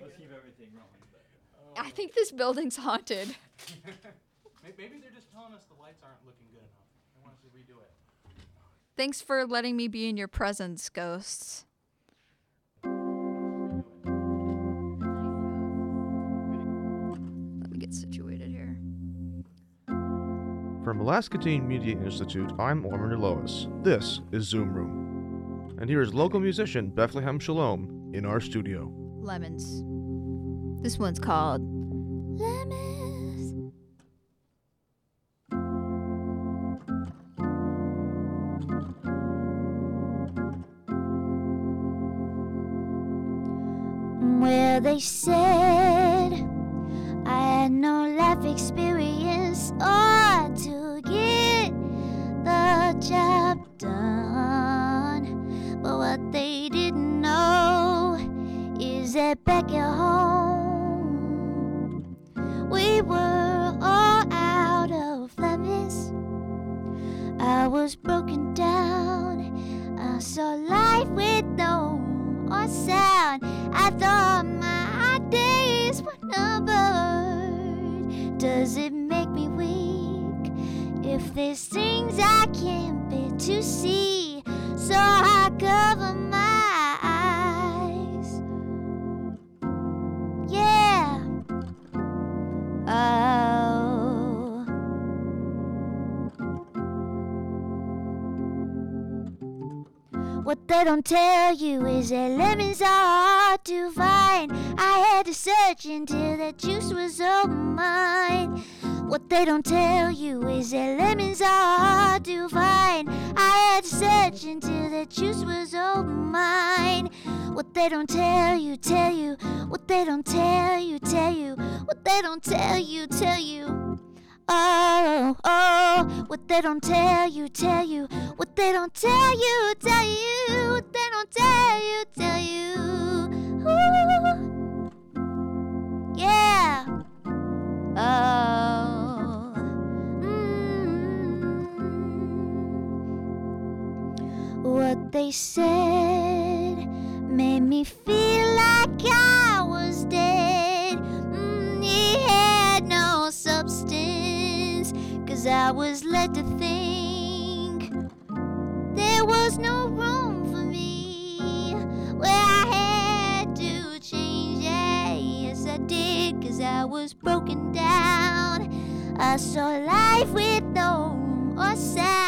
Let's keep everything rolling. Uh, I think this building's haunted. May- Maybe they're just telling us the lights aren't looking good enough. They want us to redo it. Thanks for letting me be in your presence, ghosts. Let me get situated here. From Alaska Teen Media Institute, I'm Ormund Alaois. This is Zoom Room. And here is local musician Bethlehem Shalom in our studio. Lemons. This one's called Lemons. Well, they said to see? So I cover my eyes. Yeah. Oh. What they don't tell you is that lemons are hard to find. I had to search until that juice was all mine. What they don't tell you is that lemons are hard to find. I had to search until that juice was all mine. What they don't tell you, tell you. What they don't tell you, tell you. What they don't tell you, tell you. Oh, oh, oh. what they don't tell you, tell you. What they don't tell you, tell you. Said made me feel like I was dead. Mm, had no substance, cause I was led to think there was no room for me where I had to change. Yeah, yes, I did, cause I was broken down. I saw life with no more sound.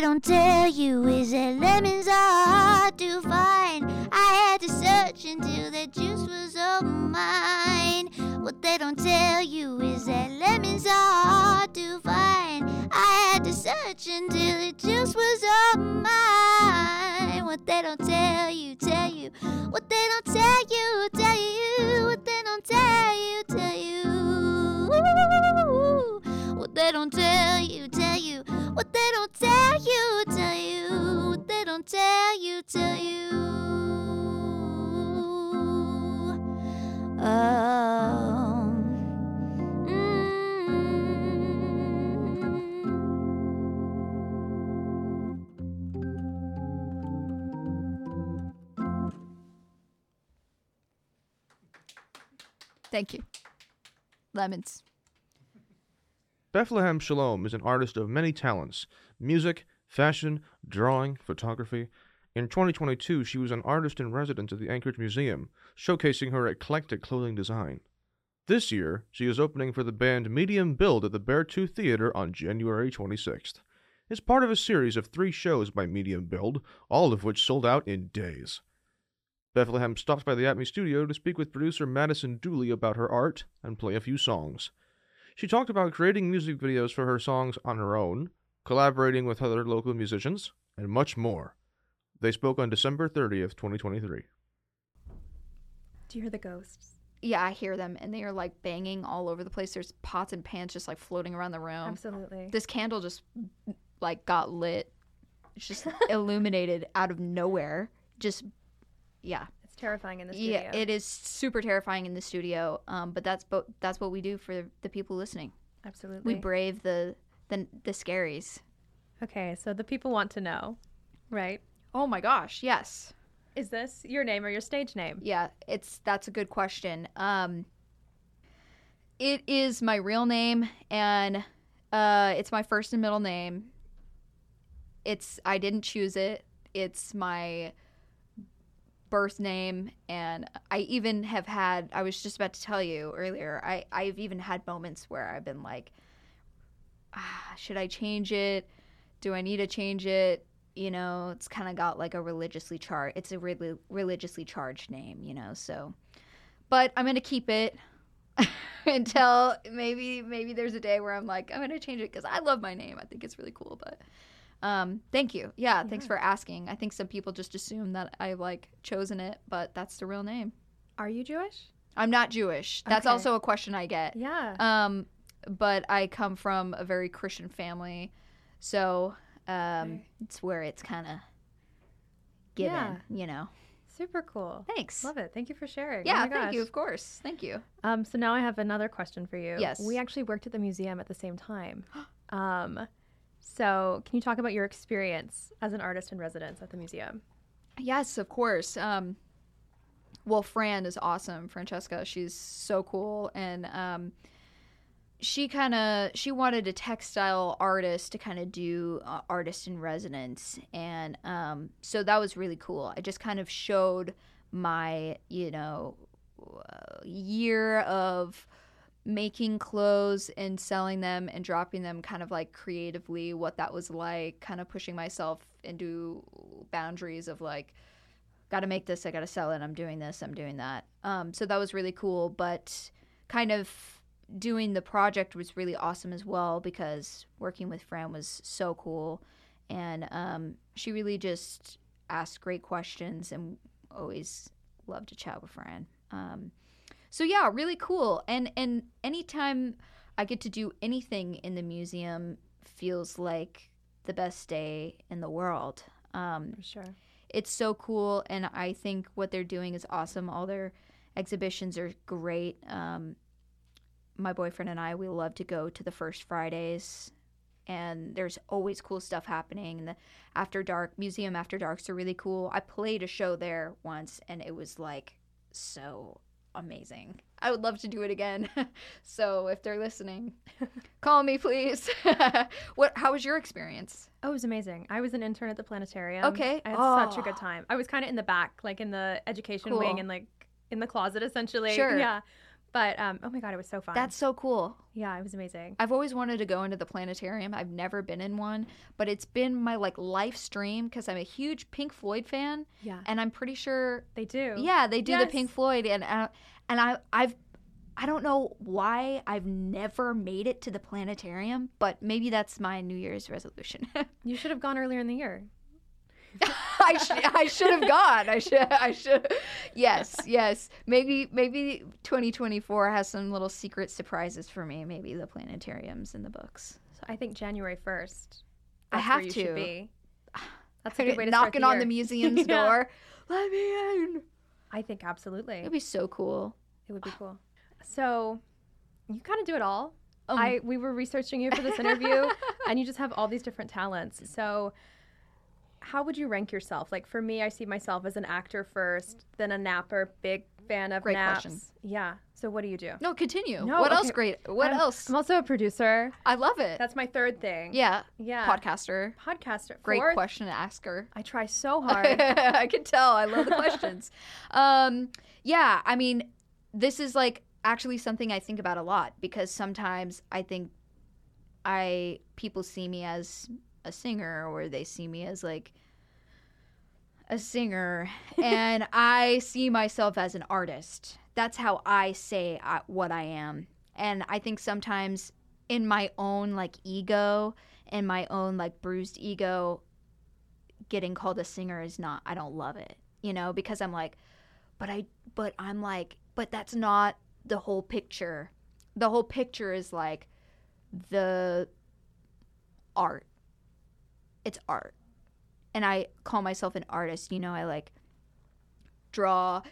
They don't tell you is that lemons are hard to find. I had to search until that juice was all mine. What they don't tell you is that lemons are hard to find. I had to search until the juice was all mine. What they don't tell you, tell you. What they don't tell you, tell you. What they don't tell you, tell you. What they don't tell tell you, tell you. They don't tell you, tell you. Um, Thank you. Lemons. Bethlehem Shalom is an artist of many talents music, fashion, drawing, photography. In 2022, she was an artist in residence at the Anchorage Museum, showcasing her eclectic clothing design. This year, she is opening for the band Medium Build at the Beartooth Theater on January 26th. It's part of a series of three shows by Medium Build, all of which sold out in days. Bethlehem stops by the ATMI studio to speak with producer Madison Dooley about her art and play a few songs. She talked about creating music videos for her songs on her own, collaborating with other local musicians, and much more. They spoke on December 30th, 2023. Do you hear the ghosts? yeah, I hear them and they are like banging all over the place. There's pots and pans just like floating around the room. Absolutely. This candle just like got lit. It's just illuminated out of nowhere. Just yeah. Terrifying in the studio. Yeah, it is super terrifying in the studio. Um, but that's but that's what we do for the people listening. Absolutely. We brave the the the scaries. okay, so the people want to know, right? Oh my gosh, yes. Is this your name or your stage name? Yeah, it's that's a good question. Um it is my real name and uh it's my first and middle name. It's I didn't choose it. It's my birth name and I even have had I was just about to tell you earlier. I I've even had moments where I've been like ah, should I change it? Do I need to change it? You know, it's kind of got like a religiously charged. It's a really religiously charged name, you know. So, but I'm gonna keep it until maybe maybe there's a day where I'm like I'm gonna change it because I love my name. I think it's really cool. But um, thank you. Yeah, thanks for asking. I think some people just assume that I've like chosen it, but that's the real name. Are you Jewish? I'm not Jewish. That's Okay. also a question I get. Yeah. Um, but I come from a very Christian family, so um, Okay. it's where it's kind of given, Yeah. you know. Super cool. Thanks. Love it. Thank you for sharing. Yeah, oh thank you. Of course, thank you. Um, so now I have another question for you. Yes. We actually worked at the museum at the same time. Um, so can you talk about your experience as an artist in residence at the museum? Yes, of course. Um, well, Fran is awesome. Francesca, she's so cool, and um, she kind of she wanted a textile artist to kind of do uh, artist in residence, and um, so that was really cool. I just kind of showed my you know uh, year of making clothes and selling them and dropping them kind of like creatively what that was like kind of pushing myself into boundaries of like got to make this i got to sell it i'm doing this i'm doing that. Um, so that was really cool but kind of doing the project was really awesome as well because working with fran was so cool. And um, she really just asked great questions and always loved to chat with fran. Um, so yeah really cool. And and anytime i get to do anything in the museum feels like the best day in the world. Um, For sure. it's so cool and i think what they're doing is awesome. All their exhibitions are great. Um, my boyfriend and i we love to go to the first fridays and there's always cool stuff happening. And the after dark museum after darks are really cool. I played a show there once and it was like so amazing i would love to do it again so if they're listening call me please what how was your experience Oh, it was amazing. I was an intern at the planetarium. Okay. I had such a Oh. good time. I was kind of in the back, like in the education Cool. wing and like in the closet essentially. Sure. Yeah. But um, oh my god, it was so fun. that's so cool yeah, it was amazing. I've always wanted to go into the planetarium. I've never been in one, but it's been my like life stream because I'm a huge Pink Floyd fan, Yeah, and I'm pretty sure, they do. yeah, they do Yes. the Pink Floyd, and uh, and I I've I don't know why I've never made it to the planetarium, but maybe that's my New Year's resolution. You should have gone earlier in the year. I should I should have gone. I should I should. Yes, yes. Maybe maybe 2024 has some little secret surprises for me. Maybe the planetariums in the books. So I think January first. I have to. Be. That's a good way to start knocking the on the museum's Yeah. door. Let me in. I think absolutely. It'd be so cool. It would be cool. So, you kind of do it all. Um, I we were researching you for this interview, and you just have all these different talents. So, how would you rank yourself? Like for me, I see myself as an actor first, then a napper. Big fan of Great naps. question. Yeah. So what do you do? no, continue. No, what else? Great. What I'm- else? I'm also a producer. I love it. That's my third thing. yeah. Yeah. Podcaster. Podcaster. Great Fourth, question to ask her. I try so hard. I can tell. I love the questions. um, yeah, I mean, this is like actually something I think about a lot because sometimes I think I people see me as a singer or they see me as like a singer and I see myself as an artist. That's how I say I, what I am. And I think sometimes in my own like ego and my own like bruised ego getting called a singer is not I don't love it, you know, because I'm like but I but I'm like, but that's not the whole picture. The whole picture is like the art. It's art. And I call myself an artist, you know, I like draw,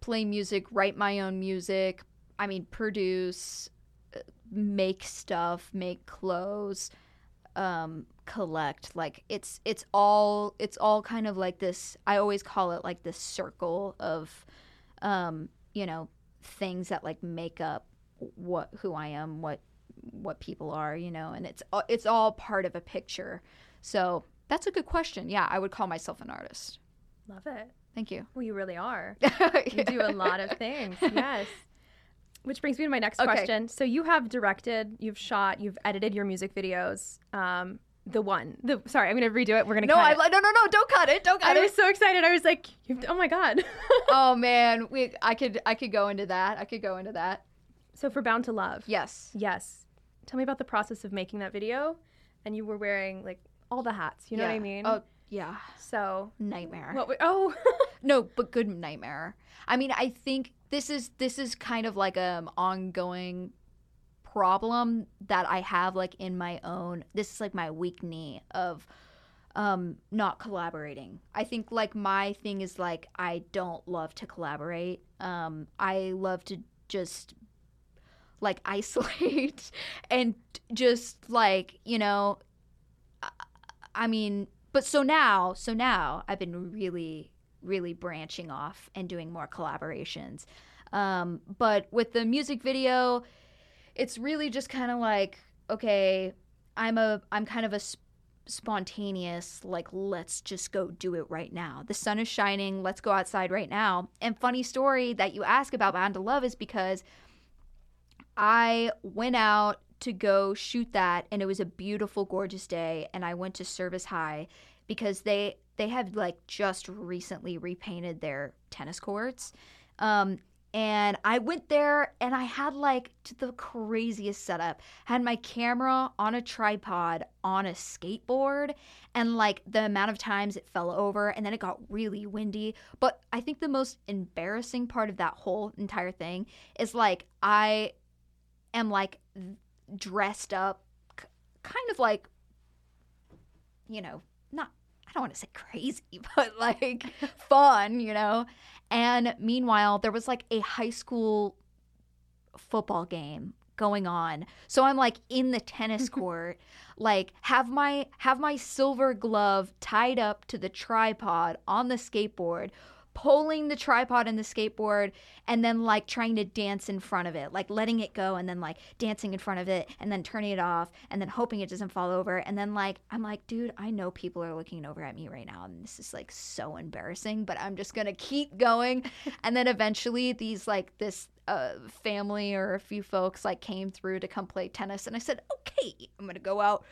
play music, write my own music. I mean, produce, uh, make stuff, make clothes, um, collect. Like it's it's all it's all kind of like this. I always call it like this circle of, um, you know, things that like make up what who I am, what what people are, you know, and it's it's all part of a picture. So that's a good question. Yeah, I would call myself an artist. Love it. Thank you. Well, you really are. You do a lot of things. Yes. Which brings me to my next Okay. question. So you have directed, you've shot, you've edited your music videos. Um, the one, the sorry, I'm gonna redo it. We're gonna No, cut I it. no no no! Don't cut it! Don't cut I it! I was so excited. I was like, you've, oh my god. oh man, we I could I could go into that. I could go into that. so for Bound to Love, Yes. yes. Tell me about the process of making that video. And you were wearing like all the hats. You know what I mean? Oh yeah, So nightmare. what? We, oh, no, but good nightmare. I mean, I think this is this is kind of like a ongoing problem that I have like in my own. This is like my weak knee of um not collaborating. I think like my thing is like I don't love to collaborate. Um I love to just like isolate and just like, you know, I mean, but so now, so now I've been really really branching off and doing more collaborations. Um, but with the music video, it's really just kind of like, okay, I'm a, I'm kind of a sp- spontaneous, like, let's just go do it right now. The sun is shining, let's go outside right now. And funny story that you ask about Bound to Love is because I went out to go shoot that and it was a beautiful gorgeous day and I went to Service High because they they had like just recently repainted their tennis courts. Um and I went there and I had like the craziest setup. Had my camera on a tripod on a skateboard and like the amount of times it fell over and then it got really windy. But I think the most embarrassing part of that whole entire thing is like I am like dressed up k- kind of like you know, not I don't want to say crazy, but like fun, you know. And meanwhile, there was like a high school football game going on. So I'm like in the tennis court, like have my have my silver glove tied up to the tripod on the skateboard, pulling the tripod and the skateboard and then like trying to dance in front of it, like letting it go and then like dancing in front of it and then turning it off and then hoping it doesn't fall over and then like I'm like, dude, I know people are looking over at me right now and this is like so embarrassing, but I'm just to keep going. and then eventually these like this uh, family or a few folks like came through to come play tennis and I said, "Okay, I'm to go out."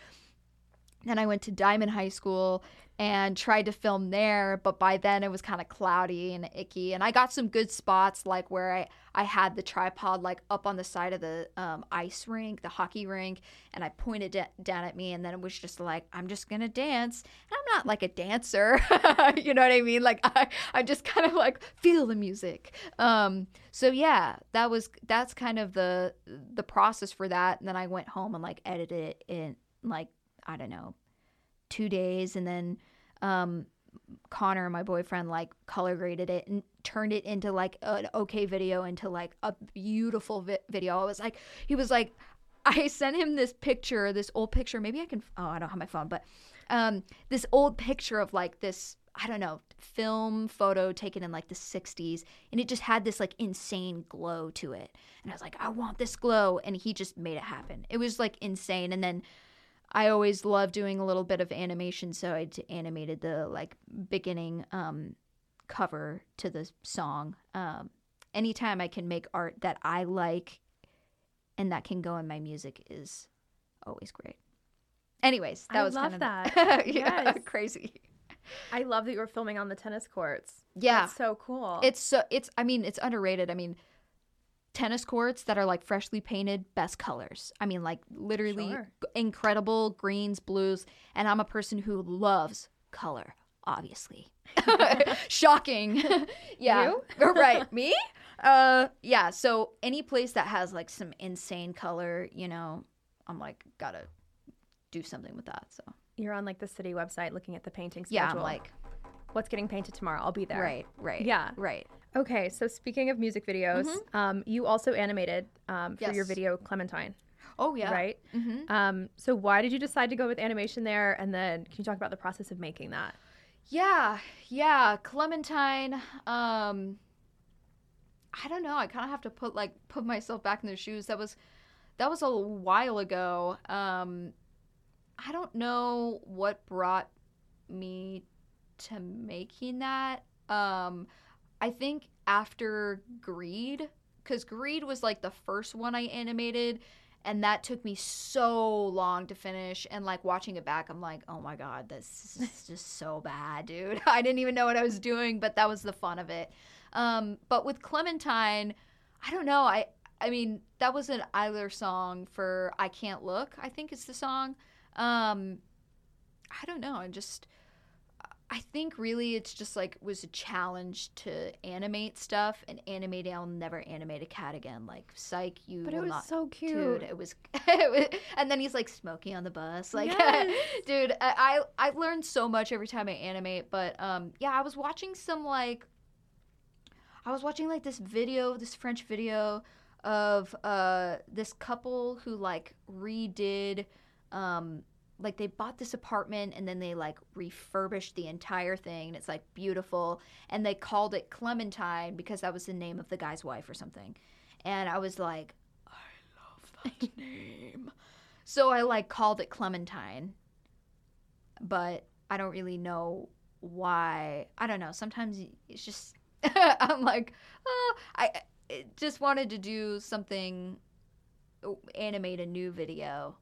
Then I went to Diamond High School and tried to film there, but by then it was kind of cloudy and icky. And I got some good spots, like where I, I had the tripod like up on the side of the um, ice rink, the hockey rink, and I pointed it down at me. And then it was just like, I'm just gonna dance. And I'm not like a dancer, you know what I mean? Like I, I just kind of like feel the music. Um, so yeah, that was that's kind of the the process for that. And then I went home and like edited it in like I don't know two days. And then um connor my boyfriend like color graded it and turned it into like an okay video into like a beautiful vi- video. I was like he was like i sent him this picture this old picture. Maybe i can oh i don't have my phone but um this old picture of like this i don't know film photo taken in like the 60s and it just had this like insane glow to it. And i was like i want this glow. And he just made it happen. It was like insane. And then I always love doing a little bit of animation, so I animated the like beginning um, cover to the song. Um, anytime I can make art that I like and that can go in my music is always great. Anyways, that I was love kind of that. yeah, Yes. crazy. I love that you were filming on the tennis courts. Yeah, That's so cool. it's so it's. I mean, it's underrated. I mean, tennis courts that are like freshly painted, best colors. I mean, like literally Sure. incredible greens, blues, and I'm a person who loves color. obviously. Shocking. yeah. You? right. Me? Uh yeah, so any place that has like some insane color, you know, I'm like gotta do something with that. So You're on like the city website looking at the painting schedule. yeah, I'm like what's getting painted tomorrow? I'll be there. right, right. Yeah. Right. Okay, so speaking of music videos, um, you also animated um, for your Mm-hmm. Video Clementine, Oh yeah. right? Mm-hmm. Um, so why did you decide to go with animation there? And then can you talk about the process of making that? Yeah, yeah, Clementine. Um, I don't know. I kind of have to put like put myself back in their shoes. That was that was a while ago. Um, I don't know what brought me to making that. Um, I think after Greed, because Greed was like the first one I animated, and that took me so long to finish. And like watching it back, I'm like, oh my god, this is just so bad, dude. I didn't even know what I was doing, but that was the fun of it. Um, but with Clementine, I don't know. I I mean, that was an Eiler song for I Can't Look, I think it's the song. Um, I don't know. I just, I think really it's just like was a challenge to animate stuff, and animating, I'll never animate a cat again. Like, psych, you But it was not. so cute. Dude, it was, it was, and then he's like smoking on the bus. Like, Yes. dude, I, I I learned so much every time I animate. But um, yeah, I was watching some like, I was watching like this video, this French video of uh this couple who like redid, um, like they bought this apartment and then they like refurbished the entire thing and it's like beautiful and they called it Clementine because that was the name of the guy's wife or something. And I was like, I love that name. So I like called it Clementine. But I don't really know why. I don't know. Sometimes it's just I'm like, oh, I I just wanted to do something oh, animate a new video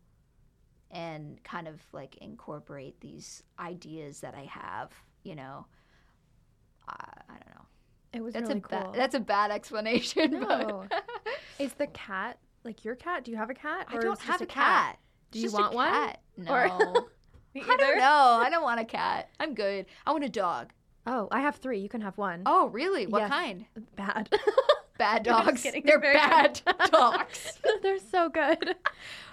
and kind of like incorporate these ideas that I have, you know. I, I don't know. It was That's really a cool. bad that's a bad explanation, No. but Is the cat like your cat? Do you have a cat? I don't have a cat. Do It's you want one? cat. No. Or- I don't know. I don't want a cat. I'm good. I want a dog. Oh, I have three. You can have one. Oh, really? What Yes. kind? Bad. Bad dogs. kidding. They're They're bad good. dogs. they're so good.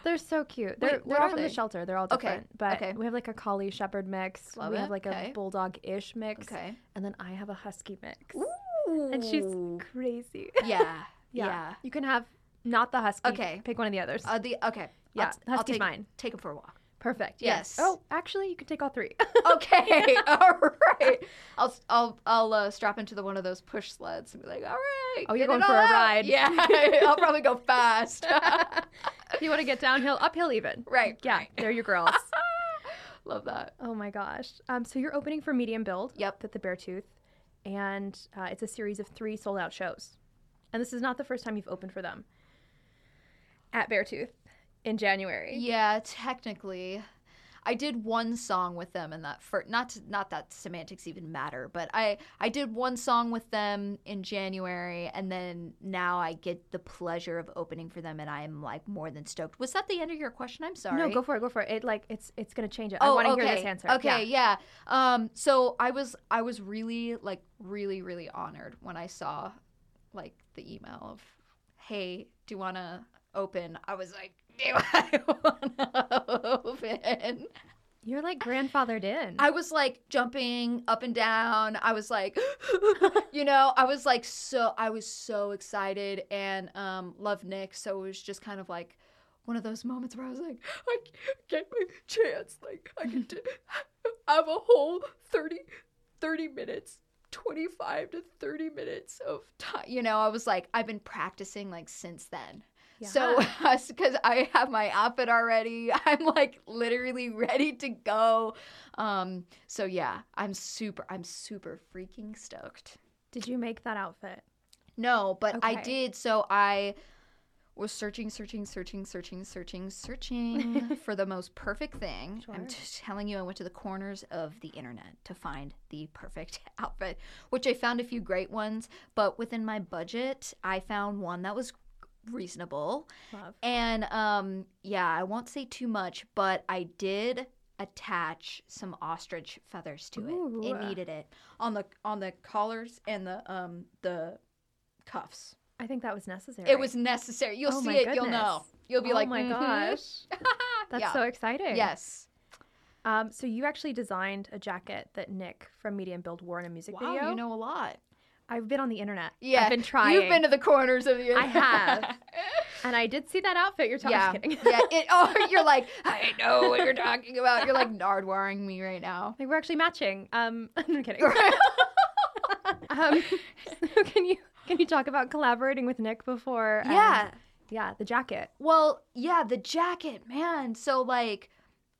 They're so cute. They're, Wait, they're all from the shelter. They're all Okay, different. But okay. we have like a collie shepherd mix. Love we it, have like okay. a bulldog ish mix. Okay. And then I have a husky mix. Ooh. And she's crazy. yeah. yeah. Yeah. You can have not the husky. Okay. Pick one of the others. Uh, the okay. Yeah, I'll, t- I'll husky's take, mine. Take him for a walk. Perfect. yes. Oh, actually, you can take all three. Okay. all right. I'll I'll I'll uh, strap into the one of those push sleds and be like, all right. Oh, you're going for a out." ride. Yeah. I'll probably go fast. if you want to get downhill, uphill even. right. Yeah, right. they're your girls. Love that. oh my gosh. Um, so you're opening for Medium Build. Yep. At the Beartooth, and uh, it's a series of three sold out shows. And this is not the first time you've opened for them. At Beartooth in January. Yeah, technically, I did one song with them, and that for not to, not that semantics even matter, but I I did one song with them in January, and then now I get the pleasure of opening for them, and I am like more than stoked. Was that the end of your question? I'm sorry. No, go for it. Go for it. It like it's it's gonna change it. Oh, I want to okay. hear this answer. Okay, Yeah. yeah. Um, so I was I was really like really really honored when I saw like the email of, hey, do you want to open? I was like, do I want to open? You're like grandfathered in. I was like jumping up and down. I was like, you know, I was like so I was so excited and um love Nick. So it was just kind of like one of those moments where I was like, I get my chance. Like I get to have a whole 30, 30 minutes. 25 to 30 minutes of time. You know, I was like, I've been practicing like since then. So, because I have my outfit already, I'm like literally ready to go. Um, so yeah, I'm super, I'm super freaking stoked. did you make that outfit? No, but I did. So I was searching, searching, searching, searching, searching, searching for the most perfect thing. I'm Sure. just telling you, I went to the corners of the internet to find the perfect outfit, which I found a few great ones. But within my budget, I found one that was reasonable. Love. And um yeah, I won't say too much, but I did attach some ostrich feathers to it. Ooh. It needed it on the on the collars and the um the cuffs. I think that was necessary. It was necessary. You'll Oh see it. You'll know. You'll be oh like, my "Mhm." gosh. That's Yeah. so exciting. Yes. Um, so you actually designed a jacket that Nick from Medium Build wore in a music Wow, video. you know a lot. I've been on the internet. Yeah, I've been trying. You've been to the corners of the. Internet. I have. and I did see that outfit you're talking. yeah, Kidding. yeah. It, oh, you're like, I know what you're talking about. You're like nardwaring me right now. like we're actually matching. Um, I'm kidding. um, so can you can you talk about collaborating with Nick before? um, yeah. yeah, the jacket. Well, yeah, the jacket, man. So like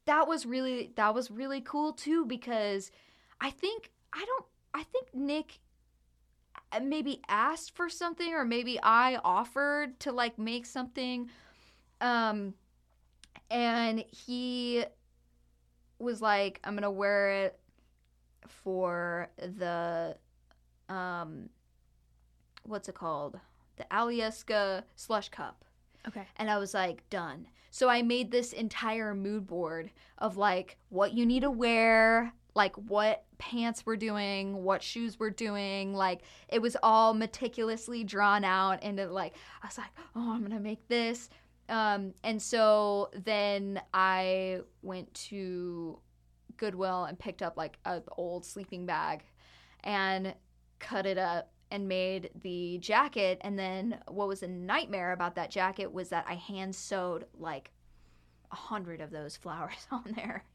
that was really that was really cool too because I think I don't I think Nick maybe asked for something or maybe I offered to like make something um and he was like I'm going to wear it for the um what's it called? The Alyeska slush cup Okay. and I was like, done. So I made this entire mood board of like what you need to wear, like what pants we're doing, what shoes we're doing. Like it was all meticulously drawn out. And like, I was like, oh, I'm going to make this. Um, and so then I went to Goodwill and picked up like an old sleeping bag and cut it up and made the jacket. And then what was a nightmare about that jacket was that I hand sewed like a hundred of those flowers on there,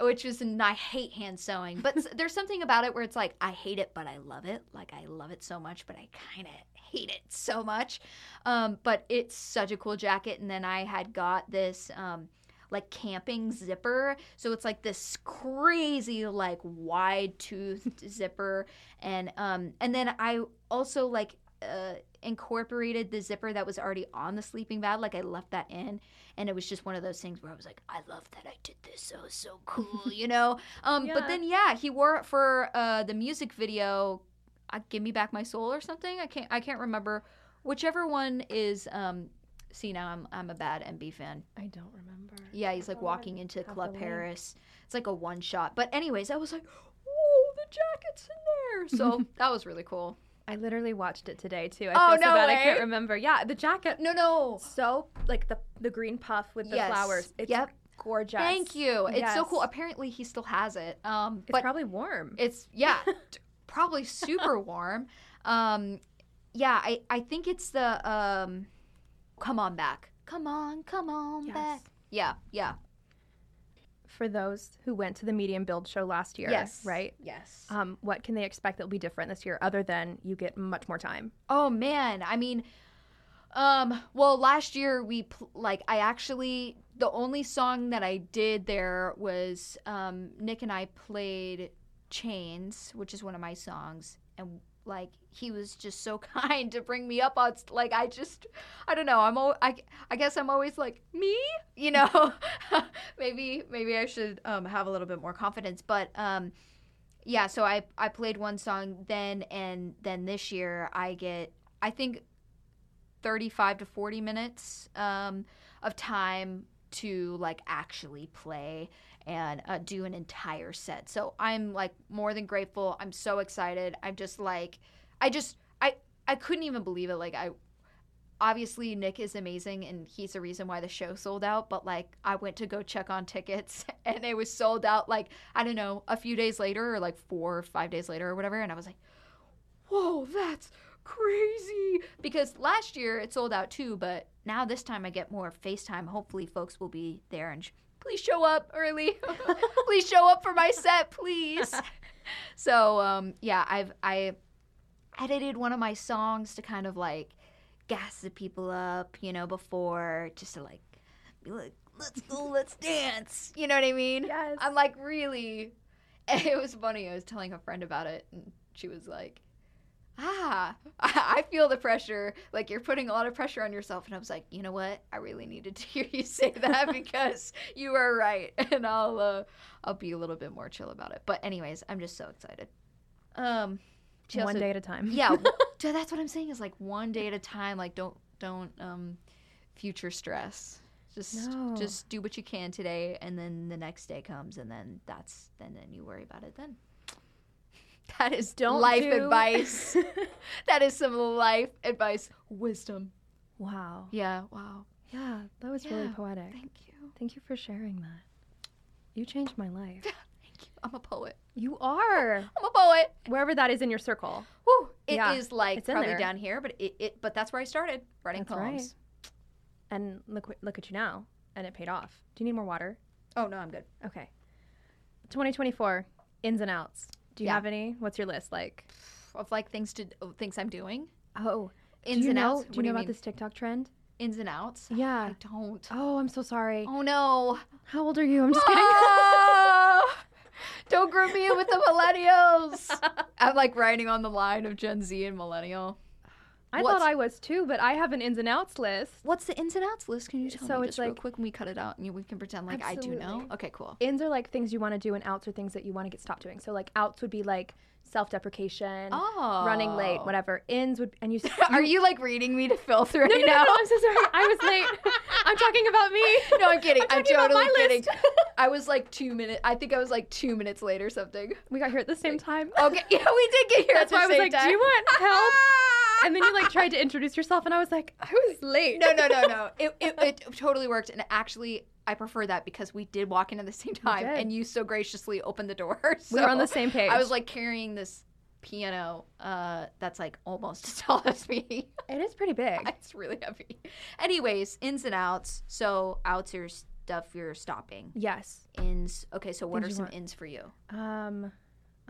which is, and I hate hand sewing. But there's something about it where it's like, I hate it, but I love it. Like, I love it so much, but I kind of hate it so much. Um, but it's such a cool jacket. And then I had got this. Um, like camping zipper so it's like this crazy like wide toothed zipper and um and then i also like uh incorporated the zipper that was already on the sleeping bag like i left that in and it was just one of those things where i was like i love that i did this so so cool you know um but then yeah he wore it for uh the music video uh, give me back my soul or something i can't i can't remember whichever one is um see now i'm i'm a bad mb fan I don't remember. yeah, he's like Oh, walking into Club. Paris. It's like a one shot. But anyways, I was like, "Whoa, the jacket's in there!" So that was really cool. I literally watched it today too. I Oh, feel so no bad I can't remember. Yeah, the jacket. No, no. So like the the green puff with the Yes. flowers. It's Yep. gorgeous. Thank you. It's so cool. Apparently, he still has it. Um, It's but probably warm. it's yeah, probably super warm. Um, yeah, I I think it's the um, come on back, come on, come on Yes. back. Yeah, yeah. For those who went to the Medium Build show last year, Yes. right? Yes. Um, what can they expect that will be different this year, other than you get much more time? Oh man, I mean, um, well, last year we pl- like I actually the only song that I did there was um, Nick and I played Chains, which is one of my songs, and like he was just so kind to bring me up on like I just I don't know I'm al- I, I guess I'm always like me? You know? Maybe maybe I should um, have a little bit more confidence but um yeah so i i played one song then and then this year i get i think 35 to 40 minutes um, of time to like actually play and uh, do an entire set. So i'm like more than grateful. I'm so excited. I'm just like i just i i couldn't even believe it. Like i obviously Nick is amazing and he's the reason why the show sold out, but like I went to go check on tickets and it was sold out like I don't know, a few days later or like 4 or 5 days later or whatever. And I was like, "Whoa, that's crazy." Because last year it sold out too, but now this time I get more FaceTime. Hopefully folks will be there and sh- please show up early. please show up for my set, please. so, um yeah, I've I edited one of my songs to kind of like gas the people up, you know, before just to like be like, let's go, let's dance. You know what I mean? Yes. I'm like really. It was funny. I was telling a friend about it, and she was like, "Ah, I feel the pressure. Like you're putting a lot of pressure on yourself." And I was like, "You know what? I really needed to hear you say that because you are right, and I'll uh, I'll be a little bit more chill about it." But anyways, I'm just so excited. Um, she One also- day at a time. yeah that's what i'm saying is like one day at a time like don't don't um future stress Just No. just do what you can today, and then the next day comes, and then that's then then you worry about it then. That is Don't life do- advice. that is some life advice, wisdom. wow. Yeah. Wow. Yeah, that was really poetic. Thank you. Thank you for sharing that. You changed my life. Thank you. I'm a poet. You are. I'm a poet. Wherever that is in your circle. Woo. It is Yeah, like it's in probably there. down here, but it, it but that's where I started writing That's right. And look look at you now. And it paid off. Do you need more water? Oh no, I'm good. Okay. 2024 ins and outs. Do you Yeah. have any? What's your list like? Of like things to things I'm doing. Oh, Ins do and know? outs. Do you know about mean? this TikTok trend? Ins and outs. Yeah. I don't. Oh, I'm so sorry. Oh no. How old are you? I'm just kidding. Ah! Don't group me in with the millennials. I'm like riding on the line of Gen Z and millennial. I What's- thought I was too, but I have an ins and outs list. What's the ins and outs list? Can you tell So me it's just real like- quick and we cut it out and you, we can pretend like I do know? Absolutely. Okay, cool. Ins are like things you want to do, and outs are things that you want to get stopped doing. So like outs would be like self-deprecation, Oh. running late, oh. whatever. Ins would and you. Are you like reading me to filth right No, no, no, now? no, I'm so sorry. I was late. I'm talking about me. No, I'm kidding. I'm, talking about totally my kidding. list. I was like two minutes. I think I was like two minutes late or something. We got here at the same time. Okay, yeah, we did get here. That's at why I was same like, time. "Do you want help?" And then you like tried to introduce yourself, and I was like, "I was late." no, no, no, no. It, it, it totally worked, and actually, I prefer that because we did walk in at the same time, did. and you so graciously opened the door. We were on the same page. I was like carrying this piano uh, that's like almost as tall as me. "It is pretty big." it's really heavy. Anyways, ins and outs. So outs are stuff you're stopping. Yes. Ins. Okay, so what Things are some want. ins for you? Um.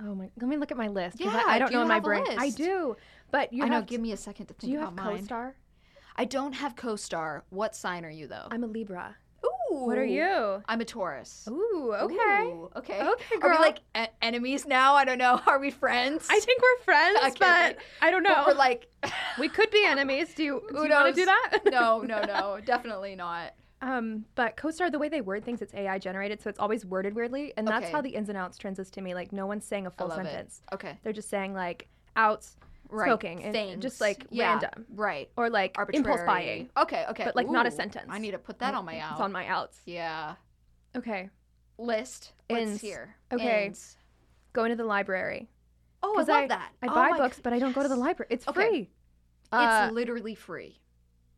Oh my. Let me look at my list. Yeah, I, I don't do know in my brain. I do, but you I know. have. Give me a second to do think you have about mine. co-star? I don't have co-star. What sign are you though? I'm a Libra. Ooh. What are you? I'm a Taurus. Ooh. Okay. Ooh, okay. Okay, Are we like e- enemies now? I don't know. Are we friends? I think we're friends, Okay. but I don't know. But we're like, we could be enemies. Do you, do you want to do that? no, no, no, definitely not. Um, but CoStar, the way they word things, it's AI generated, so it's always worded weirdly, and that's Okay. how the ins and outs translate to me. Like no one's saying a full sentence; it. Okay. they're just saying like outs, Right. smoking, and Things. just like Yeah, random, Right. or like Arbitrary. impulse buying, Okay. Okay. but like not a sentence. I need to put that on my out. It's on my outs. Yeah. Okay, List. Let's hear. Okay. Ins. going to the library. Oh, I love that. I Oh buy books, but I don't go to the library. It's Okay. free. It's Uh, literally free.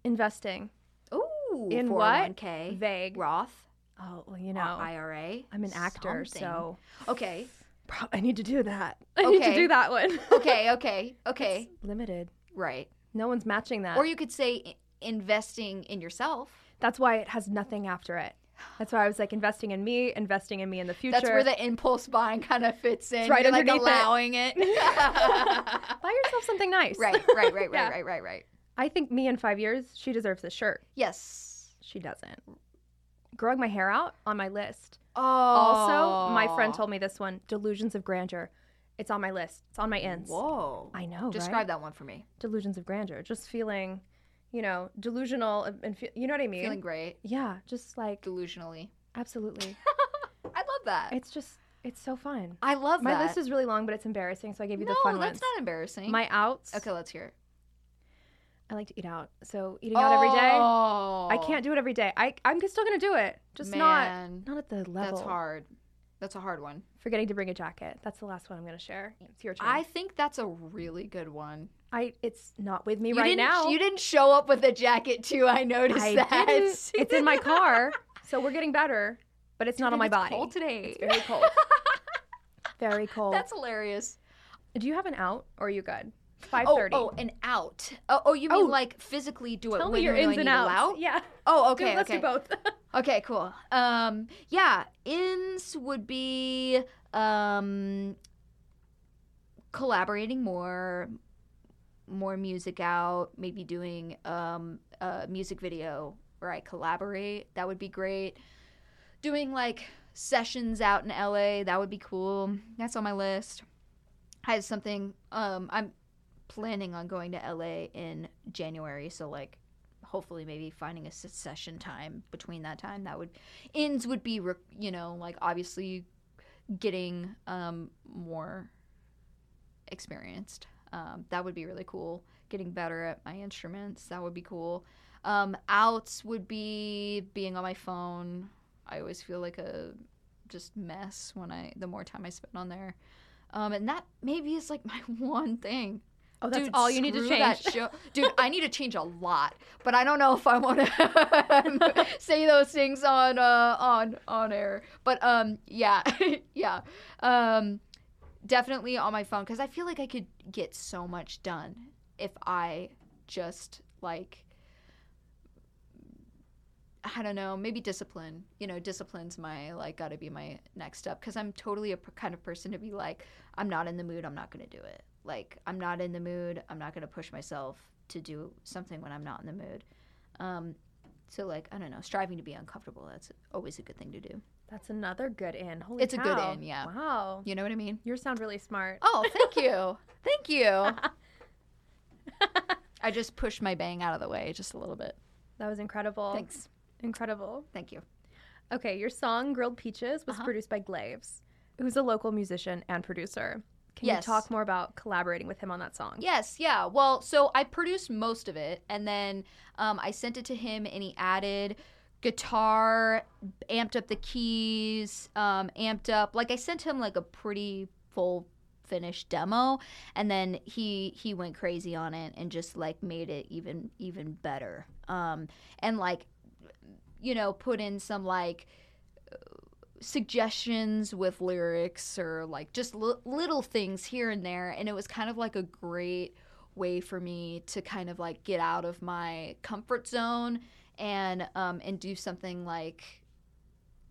investing Ooh. in what? 401k. vague. Roth. Oh, well, you know, IRA. I'm an actor, something. so Okay. Pro- I need to do that. I need to Okay. do that one. Okay. Okay. Okay. It's limited. right. No one's matching that. Or you could say i- investing in yourself. That's why it has nothing after it. That's why I was like investing in me, investing in me in the future. That's where the impulse buying kind of fits in. Right You're like underneath it. allowing it. buy yourself something nice. right, right, right, right, Yeah. right, right, right. I think me in five years, she deserves this shirt. Yes. She doesn't. Growing my hair out on my list. Oh. Also, my friend told me this one, delusions of grandeur. It's on my list. It's on my ends. Whoa. I know, Describe right? that one for me. Delusions of grandeur. Just feeling, you know, delusional and- fe- you know what I mean? Feeling great. yeah, just like Delusionally. absolutely. I love that. it's just it's so fun. I love My that. list is really long, but it's embarrassing, so I gave you no, the fun that's ones. not embarrassing. My outs. okay, let's hear it. I like to eat out. So eating out every day. Oh, I can't do it every day. I I'm still gonna do it, just Man, not not at the level. That's hard. That's a hard one. Forgetting to bring a jacket. That's the last one I'm gonna share. It's your turn. I think that's a really good one. I it's not with me You right didn't, now. You didn't show up with a jacket too. I noticed I that. didn't. It's in my car, so we're getting better, but it's not on my It's body. Cold today. It's very cold. very cold. That's hilarious. Do you have an out or are you good? Five Oh, thirty. oh, an out. Oh, oh, you mean Oh. like physically do it Tell when you're ins and outs. Yeah. Oh, okay, let's okay. do both. Okay, cool. Um, yeah, ins would be um collaborating more, more music out, maybe doing um a music video where I collaborate. That would be great. Doing like sessions out in LA, that would be cool. That's on my list. I have something um I'm planning on going to LA in January, so like hopefully maybe finding a session time between that time that would ins would be you know like obviously getting um more experienced um that would be really cool getting better at my instruments that would be cool Um, outs would be being on my phone. I always feel like a just mess when I the more time I spend on there. Um, and that maybe is like my one thing. Oh, that's Dude, all you need to change. Dude, I need to change a lot, but I don't know if I want to say those things on uh, on on air. But um, yeah, yeah, um, definitely on my phone because I feel like I could get so much done if I just like I don't know, maybe discipline. You know, discipline's my like got to be my next step because I'm totally a p- kind of person to be like, I'm not in the mood, I'm not going to do it. Like, I'm not in the mood, I'm not going to push myself to do something when I'm not in the mood. Um, so like, I don't know, striving to be uncomfortable. That's always a good thing to do. That's another good in. Holy It's a good cow. in, yeah. Wow. You know what I mean? You sound really smart. Oh, thank you, thank you. I just pushed my bang out of the way just a little bit. That was incredible. Thanks, Incredible. thank you. Okay, your song Grilled Peaches was Uh-huh. produced by Glaves, who's a local musician and producer. Can Yes. you talk more about collaborating with him on that song? Yes, yeah. Well, so I produced most of it, and then um, I sent it to him, and he added guitar, amped up the keys, um, amped up. Like I sent him like a pretty full finished demo, and then he he went crazy on it and just like made it even even better. Um, and like you know put in some like suggestions with lyrics or like just li- little things here and there and it was kind of like a great way for me to kind of like get out of my comfort zone and um and do something like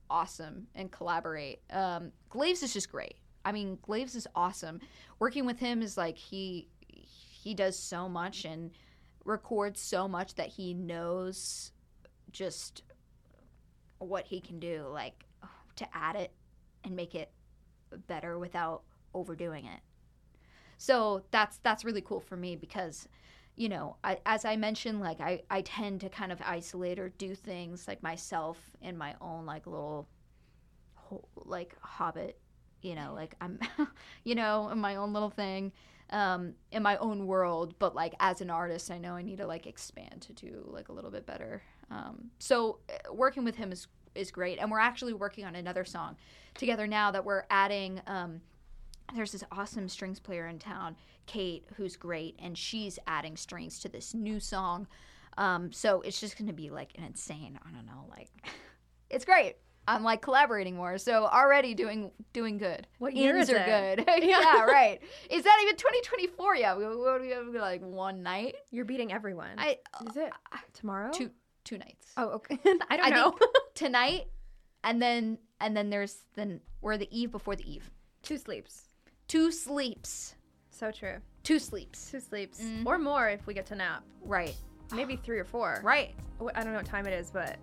awesome and collaborate. Um glaves is just great. I mean glaves is awesome. Working with him is like he he does so much and records so much that he knows just what he can do. Like to add it and make it better without overdoing it. So that's that's really cool for me because you know, I, as I mentioned, like I, I tend to kind of isolate or do things like myself in my own like little, like hobbit, you know, like I'm, you know, in my own little thing, um, in my own world. But like as an artist, I know I need to like expand to do like a little bit better. Um, so uh, working with him is is great, and we're actually working on another song together now that we're adding. Um, there's this awesome strings player in town, Kate, who's great, and she's adding strings to this new song. Um, so it's just gonna be like an insane. I don't know, like it's great. I'm like collaborating more, so already doing doing good. What year Ins is are it? good. yeah, right. Is that even 2024 yet? We, do we have like one night? You're beating everyone. I Is it tomorrow? two two nights. Oh, okay. I don't I know. tonight, and then and then there's then we're the eve before the eve. Two sleeps. Two sleeps. So true. Two sleeps. Two sleeps. Mhm. Or more if we get to nap. Right. Maybe three or four. Right. I don't know what time it is, but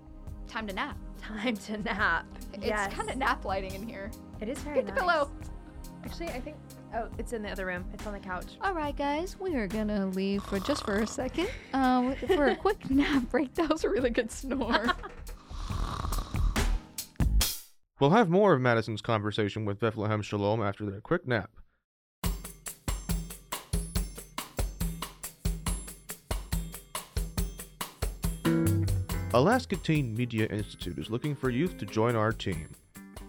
Time to nap. time to nap. yes. It's kind of nap lighting in here. It is very Get the nice. pillow. Actually, I think. Oh, it's in the other room. It's on the couch. All right, guys, we are gonna leave for just for a second, uh, for a quick nap break. That was a really good snore. We'll have more of Madison's conversation with Bethlehem Shalom after their quick nap. Alaska Teen Media Institute is looking for youth to join our team.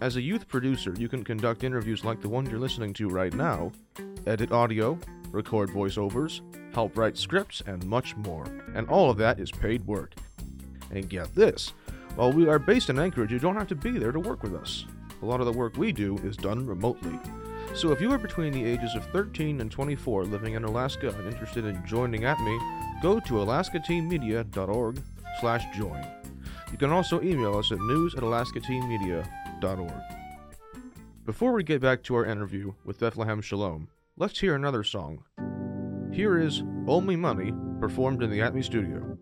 As a youth producer, you can conduct interviews like the one you're listening to right now, edit audio, record voiceovers, help write scripts, and much more. And all of that is paid work. And get this while we are based in Anchorage, you don't have to be there to work with us. A lot of the work we do is done remotely. So if you are between the ages of 13 and 24 living in Alaska and interested in joining ATMI, go to alaskateenmedia.org slash join. You can also email us at news at Before we get back to our interview with Bethlehem Shalom, let's hear another song. Here is Owe Me Money, performed in the ATMI studio.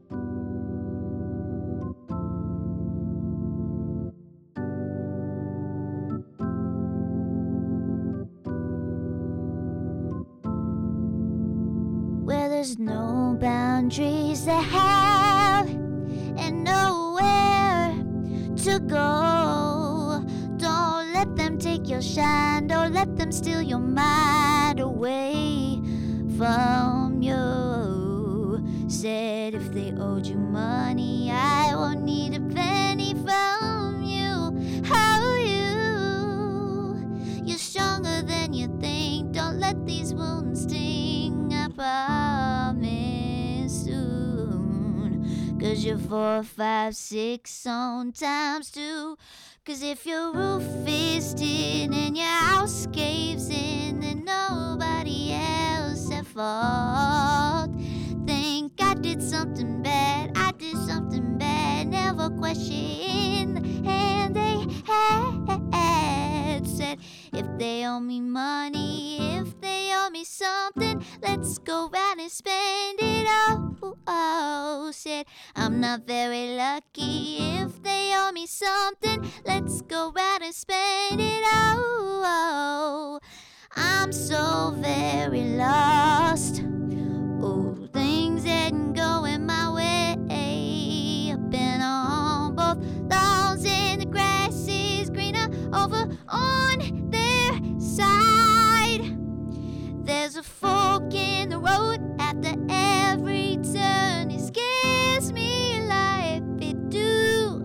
where there's no boundaries to have and nowhere to go. Your shine, don't let them steal your mind away from you. Said if they owed you money, I won't need a penny from you. How you? You're stronger than you think. Don't let these wounds sting. I promise soon. Cause you're four, five, six on times two. Cause if your roof is tin and your house caves in, then nobody else at fault. Think I did something bad, I did something bad, never question. And they had said, if they owe me money, if they owe me something, let's go out and spend it all. Oh, said, I'm not very lucky. If they owe me something, let's go out and spend it all. I'm so very lost. Oh, things ain't going my way. I've been on both lawns and the grass is greener over on There's a fork in the road after every turn. It scares me like it do.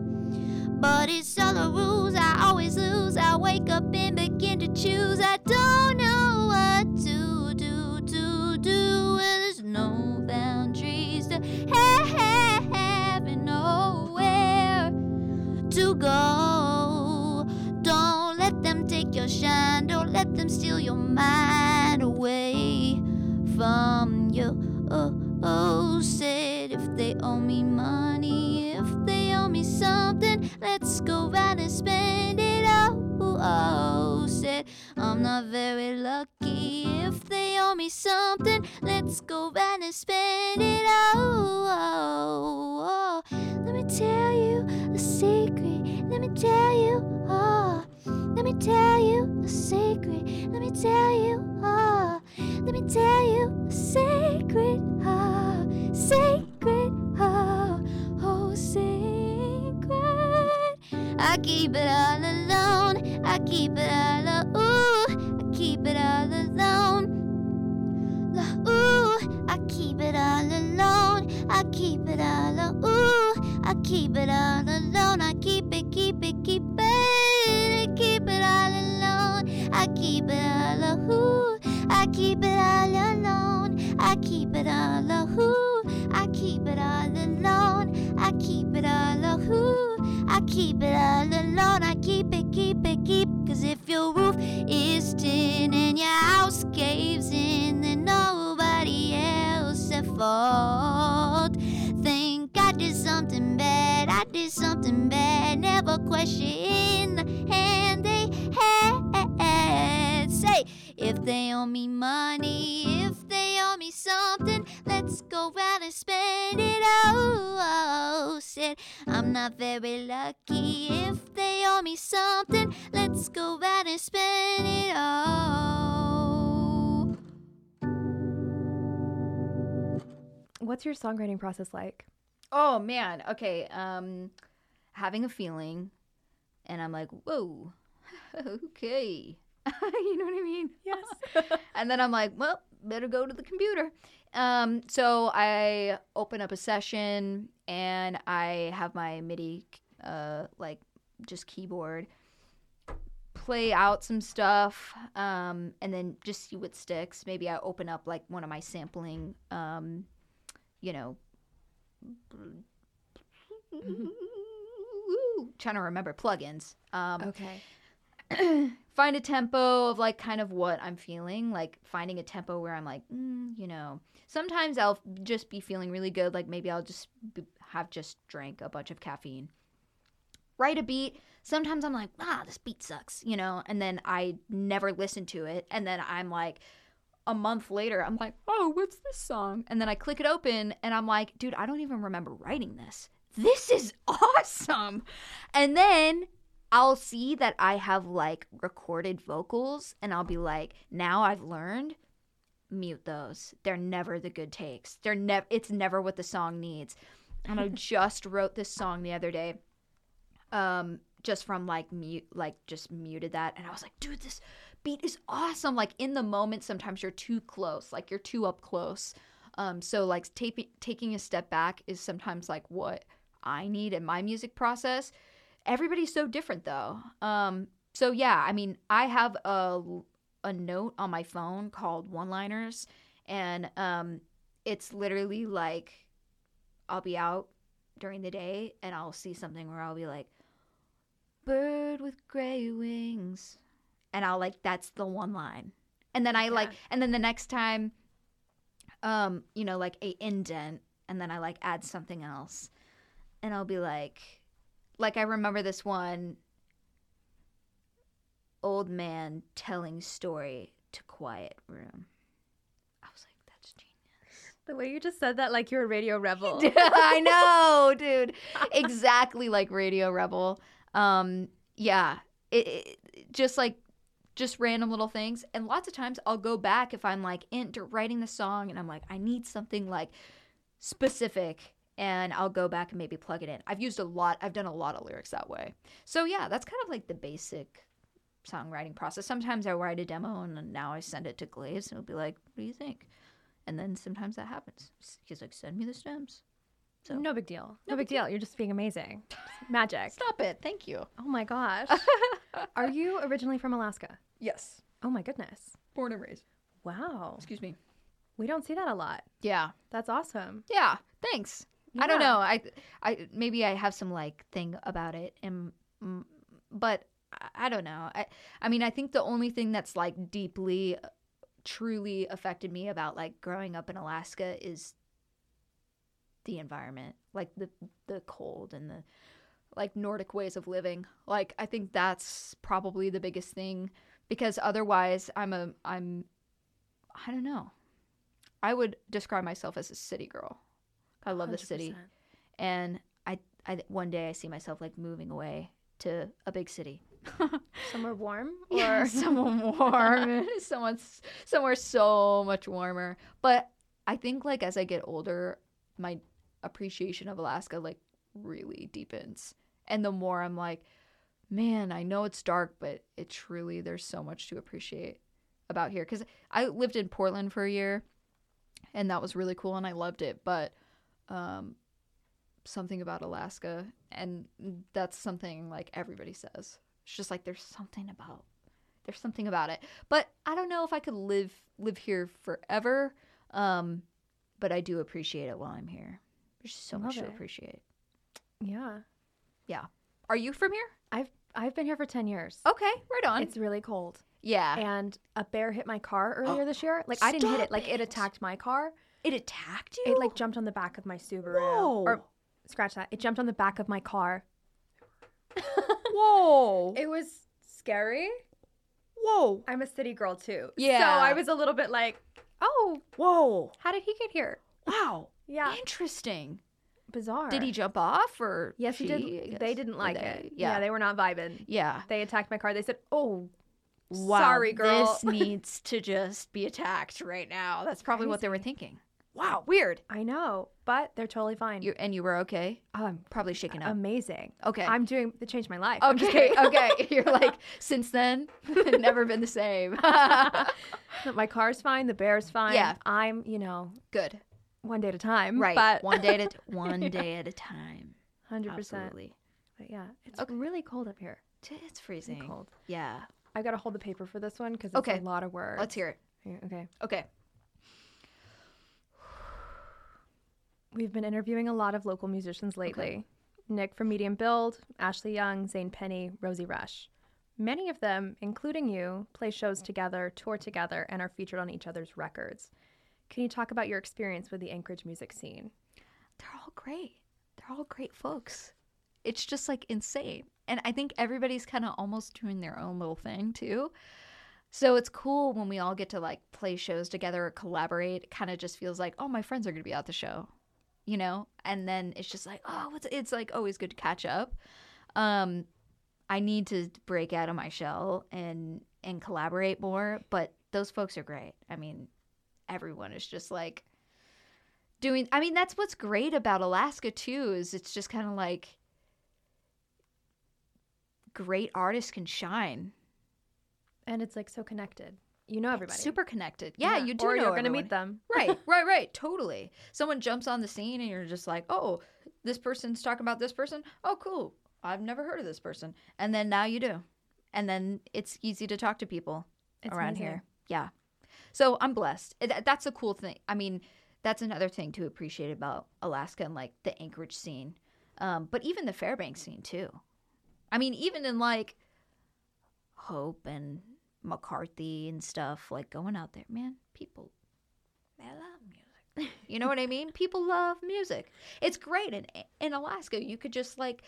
But it's all the rules I always lose. I wake up and begin to choose. I don't know what to do, to do. When there's no boundaries to have and nowhere to go. Don't let them take your shine. Don't let them steal your mind away from you. Oh, oh, said if they owe me money, if they owe me something, let's go out and spend it all. Oh, oh said I'm not very lucky. If they owe me something, let's go out and spend it all. Oh, let me tell you a secret. Let me tell you, oh. Let me tell you a secret. Let me tell you, oh. Let me tell you a secret, oh. Secret, oh. Oh, secret. I keep it all alone. I keep it all alone. Ooh, I keep it all alone. La- Ooh, I keep it all alone. I keep it all alone. Ooh, I keep it all alone. I keep keep it all alone. I keep it all alone. I keep it all alone. I keep it all alone. I keep it all alone. I keep it, keep it, keep. Cause if your roof is tin and your house caves in, then nobody else at fault. Think I did something bad. I did something bad. Never question they owe me money, if they owe me something, let's go out and spend it all. Said, I'm not very lucky. If they owe me something, let's go out and spend it all. What's your songwriting process like? Oh man. Okay. Um, having a feeling, and I'm like, whoa, okay. you know what I mean? Yes. and then I'm like, well, better go to the computer. Um, so I open up a session and I have my MIDI, uh, like just keyboard, play out some stuff, um, and then just see what sticks. Maybe I open up like one of my sampling, um, you know, trying to remember plugins. Um, okay. find a tempo of like kind of what I'm feeling, like finding a tempo where I'm like, mm, you know, sometimes I'll just be feeling really good, like maybe I'll just b- have just drank a bunch of caffeine. Write a beat. Sometimes I'm like, ah, this beat sucks, you know, and then I never listen to it, and then I'm like, a month later, I'm like, oh, what's this song? And then I click it open, and I'm like, dude, I don't even remember writing this. This is awesome. And then I'll see that I have like recorded vocals and I'll be like, now I've learned mute those. They're never the good takes. They're never it's never what the song needs. And I just wrote this song the other day. Um just from like mute like just muted that and I was like, dude, this beat is awesome. Like in the moment sometimes you're too close, like you're too up close. Um, so like taping, taking a step back is sometimes like what I need in my music process. Everybody's so different though. Um, so yeah, I mean, I have a a note on my phone called one liners, and um, it's literally like I'll be out during the day and I'll see something where I'll be like, bird with gray wings. And I'll like, that's the one line. And then I like, and then the next time, um, you know, like a indent, and then I like add something else. And I'll be like, like I remember this one old man telling story to quiet room. I was like, that's genius. The way you just said that, like you're a radio rebel. I know, dude. Exactly like Radio Rebel. Um, yeah, it, it just like just random little things, and lots of times I'll go back if I'm like into writing the song, and I'm like, I need something like specific, and I'll go back and maybe plug it in. I've used a lot. I've done a lot of lyrics that way. So yeah, that's kind of like the basic songwriting process. Sometimes I write a demo and now I send it to Glaze and it'll be like, "What do you think?" And then sometimes that happens. He's like, "Send me the stems." So No big deal. No, big deal. You're just being amazing. Magic. Stop it. Thank you. Oh my gosh. Are you originally from Alaska? Yes. Oh my goodness. Born and raised. Wow. Excuse me. We don't see that a lot. Yeah. That's awesome. Yeah. Thanks. I don't know. I I maybe I have some like thing about it and mm, but I- I don't know. I I mean, I think the only thing that's like deeply uh, truly affected me about like growing up in Alaska is the environment, like the the cold and the like Nordic ways of living. Like I think that's probably the biggest thing because otherwise I'm a I'm I don't know. I would describe myself as a city girl. I love the city 100%. and I I one day I see myself like moving away to a big city. Somewhere warm or or someone warm, someone somewhere so much warmer. But I think like as I get older, my appreciation of Alaska like really deepens. And the more I'm like, man, I know it's dark, but it truly there's so much to appreciate about here cuz I lived in Portland for a year and that was really cool and I loved it, but um something about Alaska and that's something like everybody says. It's just like there's something about there's something about it. But I don't know if I could live live here forever. Um but I do appreciate it while I'm here. There's so much Love to appreciate. Yeah. Yeah. Are you from here? I've I've been here for 10 years. Okay, right on. It's really cold. yeah. And a bear hit my car earlier this year. Like I didn't hit it. Like it it. attacked my car. It attacked you? It like jumped on the back of my Subaru. Whoa. Or scratch that. It jumped on the back of my car. Whoa. It was scary. Whoa. I'm a city girl too. Yeah. So I was a little bit like, oh, Whoa. how did he get here? Wow. Yeah. Interesting. Bizarre. Did he jump off or Yes, she, I did. They didn't Or like they- it. Yeah. Yeah, they were not vibing. yeah. They attacked my car. They said, "Oh, Wow, sorry, girl." This needs to just be attacked right now. That's probably what they were thinking. Wow, weird. I know, but they're totally fine. You and you were okay. oh, I'm Probably shaken up. amazing. okay. I'm doing. They changed my life. Okay. okay. You're like since then, never been the same. my car's fine. The bear's fine. Yeah. I'm. You know, Good. one day at a time. Right. But one day at a one day at a time. hundred percent. Absolutely. But yeah, it's Okay. really cold up here. It's freezing. cold. Yeah. I gotta hold the paper for this one because it's Okay. a lot of words. Let's hear it. Okay. Okay. We've been interviewing a lot of local musicians lately. Nick from Medium Build, Ashley Young, Zane Penny, Rosie Rush. Many of them, including you, play shows together, tour together, and are featured on each other's records. Can you talk about your experience with the Anchorage music scene? they're all great. They're all great folks. It's just like insane. And I think everybody's kind of almost doing their own little thing too. So it's cool when we all get to like play shows together or collaborate. It kind of just feels like, oh, my friends are going to be at the show, you know? And then it's just like, oh, it's, it's like always good to catch up. Um, I need to break out of my shell and and collaborate more, but those folks are great. I mean, everyone is just like doing I mean that's what's great about Alaska too is it's just kind of like great artists can shine. And it's like so connected. You know everybody. super connected. Yeah, you do Or know you're gonna meet them. right, right, right. Totally. Someone jumps on the scene and you're just like, oh, this person's talking about this person. Oh, cool. I've never heard of this person. And then now you do. And then it's easy to talk to people It's around amazing. here. Yeah. So I'm blessed. That's a cool thing. I mean, that's another thing to appreciate about Alaska and like the Anchorage scene. Um, but even the Fairbanks scene too. I mean, even in like Hope and McCarthy and stuff, like going out there, man, people they love music. You know what I mean? People love music. It's great. In in Alaska, you could just like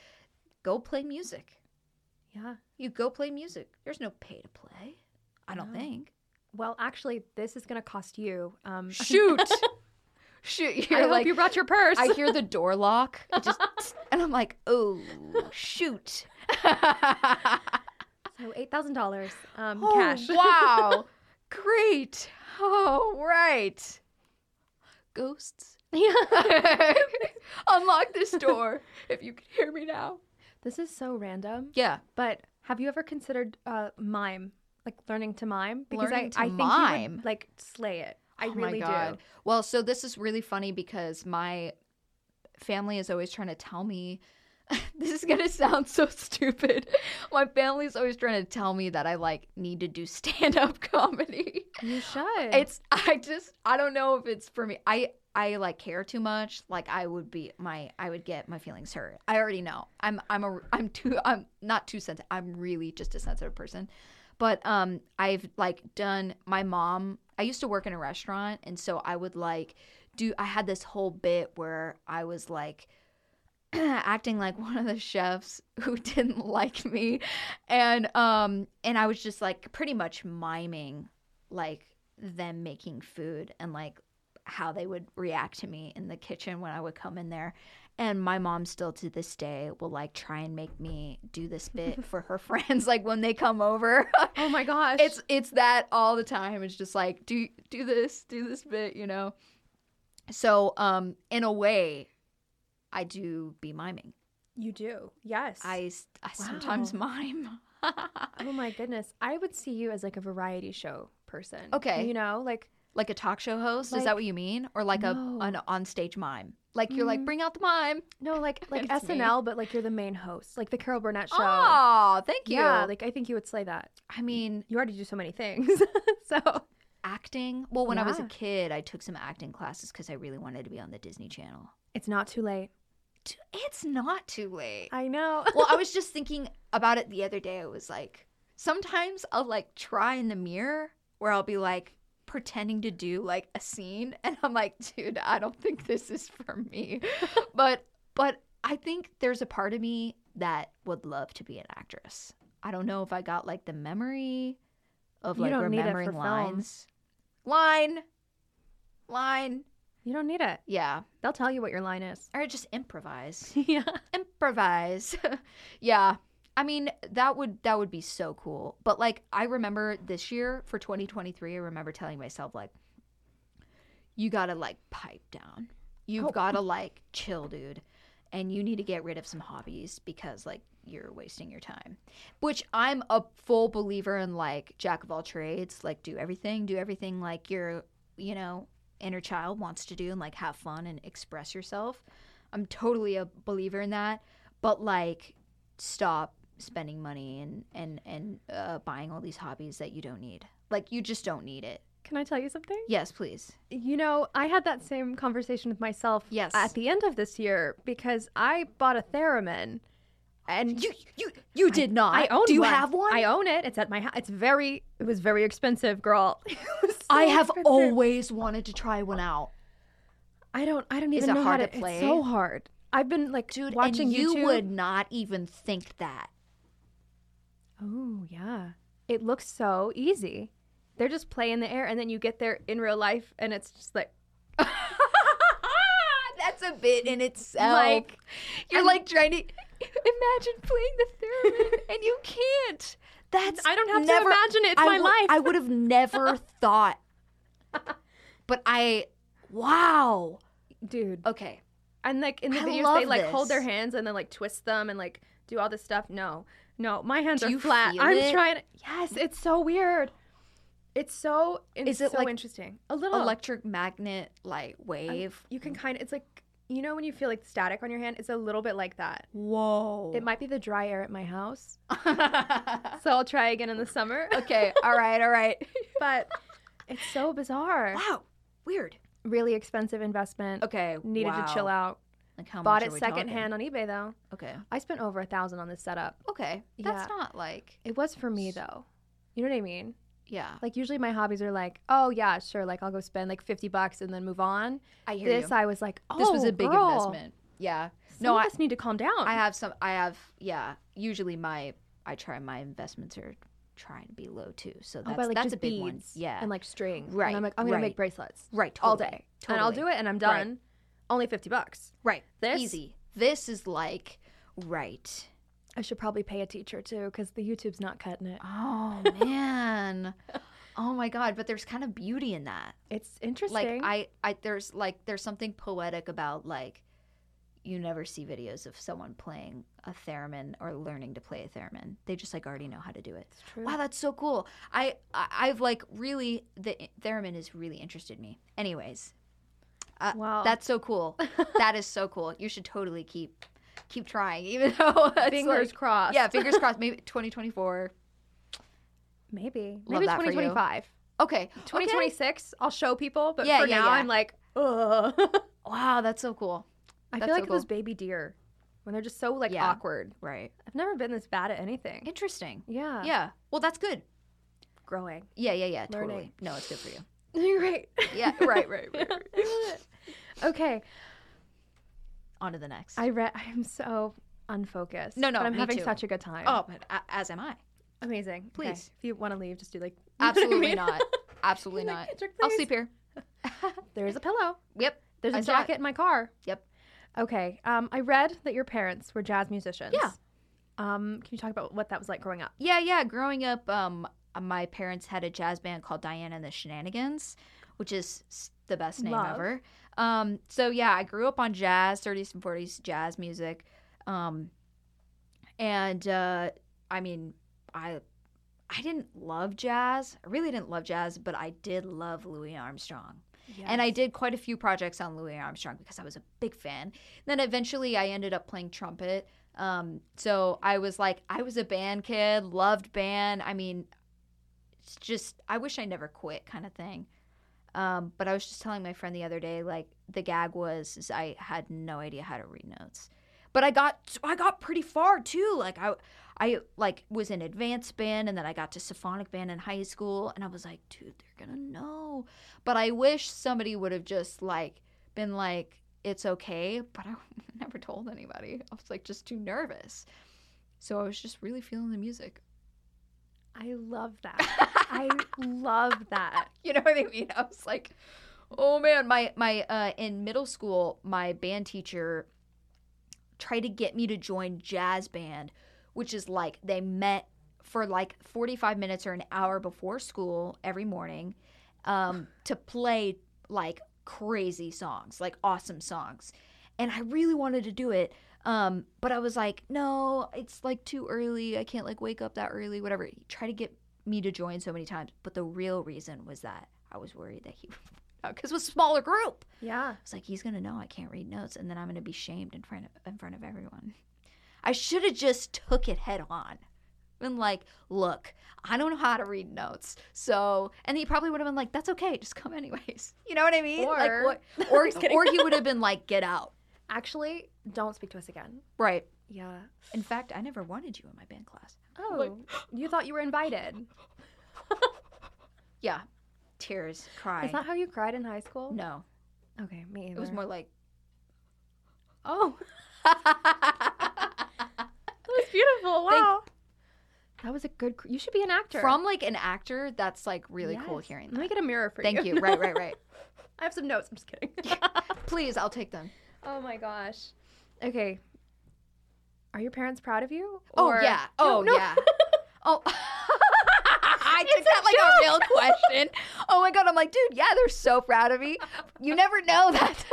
go play music. Yeah. You go play music. There's no pay to play. I don't No. think. Well, actually, this is gonna cost you. Um, Shoot. Shoot. I You're hope like you brought your purse. I hear the door lock. Just and I'm like, oh shoot. So eight thousand dollars, um, Oh, cash. wow. Great. Oh, right. Ghosts. yeah. Unlock this door if you can hear me now. This is so random. Yeah. But have you ever considered uh, mime, like learning to mime? Because Learning I, to I think you mime? would like slay it. I Oh really my God. do. Well, so this is really funny because my family is always trying to tell me this is going to sound so stupid. My family's always trying to tell me that I like need to do stand-up comedy. You should. It's I just I don't know if it's for me. I I like care too much. Like I would be my I would get my feelings hurt. I already know. I'm I'm a I'm too I'm not too sensitive. I'm really just a sensitive person. But um I've like done my mom I used to work in a restaurant and so I would like do I had this whole bit where I was like acting like one of the chefs who didn't like me and um and I was just like pretty much miming like them making food and like how they would react to me in the kitchen when I would come in there. And my mom still to this day will like try and make me do this bit for her friends like when they come over. oh my gosh. it's it's that all the time. It's just like do do this, do this bit, you know. So um in a way I do be miming. you do. Yes. I, I sometimes mime. Oh my goodness. I would see you as like a variety show person. Okay. You know, like like a talk show host, is that what you mean? Or like No. a an onstage mime? Like you're like Mm. bring out the mime. no, like like It's me. SNL, but like you're the main host, like the Carol Burnett show. Oh, thank you. Yeah, like I think you would slay that. I mean, You already do so many things. so acting. Well, when I was a kid, I took some acting classes because I really wanted to be on the Disney Channel. it's not too late. T- It's not too late. I know. well, I was just thinking about it the other day. I was like, sometimes I'll like try in the mirror where I'll be like pretending to do like a scene, and I'm like, dude, I don't think this is for me. but but I think there's a part of me that would love to be an actress. I don't know if I got like the memory of You like don't need it for remembering film. lines. Line, line, you don't need it. yeah, They'll tell you what your line is. or just improvise yeah. improvise. yeah. I mean, that would that would be so cool. But like I remember this year for 2023, I remember telling myself like you got to like pipe down. You've Oh. got to like chill, dude. And you need to get rid of some hobbies because like you're wasting your time. Which I'm a full believer in like jack of all trades, like do everything, do everything like you're, you know, inner child wants to do and like have fun and express yourself. I'm totally a believer in that, but like stop spending money and and and uh, buying all these hobbies that you don't need. Like you just don't need it. Can I tell you something? Yes, please. You know, I had that same conversation with myself Yes. at the end of this year because I bought a theremin and You you you did not. I own it. Do you one. have one? I own it. It's at my house. It's very it was very expensive, girl. So I have expensive. always wanted to try one out. I don't I don't even it know hard how to to play? It's so hard. I've been like Dude, watching and you YouTube. would not even think that. Oh, yeah. It looks so easy. They're just playing the air and then you get there in real life and it's just like That's a bit in itself. Like, you're like trying to imagine playing the theremin and you can't. That's I don't have to never, imagine it. It's I my would- life. I would have never thought. But I wow. dude. Okay. And like in the I videos, they like hold their hands and then like twist them and like do all this stuff. No, no, my hands Do are flat. I'm it? trying. To, yes, it's so weird. It's so it's Is it so like interesting. A little Electric magnet like wave. You can mm. kind of it's like you know when you feel like static on your hand, it's a little bit like that. Whoa. It might be the dry air at my house. So I'll try again in the summer. okay. All right. All right. but it's so bizarre. wow. Weird. Really expensive investment. Okay. Needed to chill out. Like how Bought much it secondhand on eBay though. Okay. I spent over a thousand on this setup. Okay. That's Yeah. not like. It was for me though. You know what I mean? Yeah. Like usually my hobbies are like, oh yeah, sure, like I'll go spend like fifty bucks and then move on. I hear This you. I was like, oh, this was a oh, big girl, investment. Yeah. Some No, I- us need to calm down. I have some. I have. Yeah. Usually my. I try my investments are trying to be low too. So oh, that's buy like that's just a big one. Yeah. and like string. Right, And I'm like, I'm gonna right. make bracelets right. all day. totally, and I'll do it, and I'm Right. done. Only fifty bucks. Right. This? Easy. This is like right. I should probably pay a teacher too, because the YouTube's not cutting it. Oh man. oh my god, but there's kind of beauty in that. It's interesting. Like I I there's like there's something poetic about like you never see videos of someone playing a theremin or learning to play a theremin. They just like already know how to do it. Wow, that's so cool. I, I I've like really the theremin has really interested me. Anyways, uh, Wow. that's so cool. that is so cool. You should totally keep keep trying, even though Fingers like- crossed. Yeah, fingers crossed. Maybe 2024. Maybe. Love Maybe that for you. 2025. Okay, 2026, I'll show people, but Yeah, for yeah, now, yeah. I'm like, ugh. Wow, that's so cool. I That's feel so like those baby deer when they're just so like Yeah. awkward. Right. I've never been this bad at anything. Interesting. Yeah. Yeah. Well, that's good. Growing. Yeah, yeah, yeah. Learning. Totally. No, it's good for you. You're Right. Yeah. Right. Right. right. okay. On to the next. I read. I'm so unfocused. No, no, But I'm having too. such a good time. oh, but a- as am I. amazing. Okay, please. If you want to leave, just do like. what I Absolutely mean? not. Absolutely not. "Kendrick, I'll sleep here. There's a pillow. Yep. There's a I jacket in my car. Yep. Okay. Um, I read that your parents were jazz musicians. Yeah. Um, can you talk about what that was like growing up? Yeah, yeah. Growing up, um, my parents had a jazz band called Diana and the Shenanigans, which is the best name Love. ever. Um, so yeah, I grew up on jazz, 30s and 40s jazz music. Um, and uh, I mean, I I didn't love jazz. I really didn't love jazz, but I did love Louis Armstrong. And I did quite a few projects on Louis Armstrong because I was a big fan. Then eventually I ended up playing trumpet. Um, so I was like, I was a band kid, loved band. I mean, it's just, I wish I never quit kind of thing. Um, but I was just telling my friend the other day, like the gag was I had no idea how to read notes. But I got I got pretty far too. Like I I like was in advanced band and then I got to symphonic band in high school and I was like, dude, they're gonna know. But I wish somebody would have just like been like, it's okay. But I never told anybody. I was like just too nervous. So I was just really feeling the music. I love that. I love that. you know what I mean? I was like, oh man, my my uh, in middle school, my band teacher tried to get me to join jazz band, which is like they met for like 45 minutes or an hour before school every morning um, to play like crazy songs, like awesome songs. And I really wanted to do it. Um, but I was like, no, it's like too early. I can't like wake up that early, whatever. Try to get me to join so many times. But the real reason was that I was worried that he, uh, because it was a smaller group. Yeah. I was like, he's gonna know I can't read notes, and then I'm gonna be shamed in front of in front of everyone. I should have just took it head on. Been like, look, I don't know how to read notes, so and he probably would have been like, that's okay, just come anyways. You know what I mean? like, Or- what, or or he would have been like, get out. Actually, don't speak to us again. Right. Yeah. In fact, I never wanted you in my band class. Oh, Like- you thought you were invited. Yeah, tears, cry. Is that how you cried in high school? no, Okay, me either. it was more like. Oh, that was beautiful. Thank- Wow. that was a good. cr- You should be an actor. From like an actor, that's like really cool Yes. hearing Let me get a mirror for you. Thank you. Right, right, right. I have some notes. I'm just kidding. Please, I'll take them. oh my gosh. Okay. Are your parents proud of you? Oh yeah. No, Oh no. yeah. Oh. I took that like a real question. Oh my god! I'm like, dude, yeah, they're so proud of me. You never know that.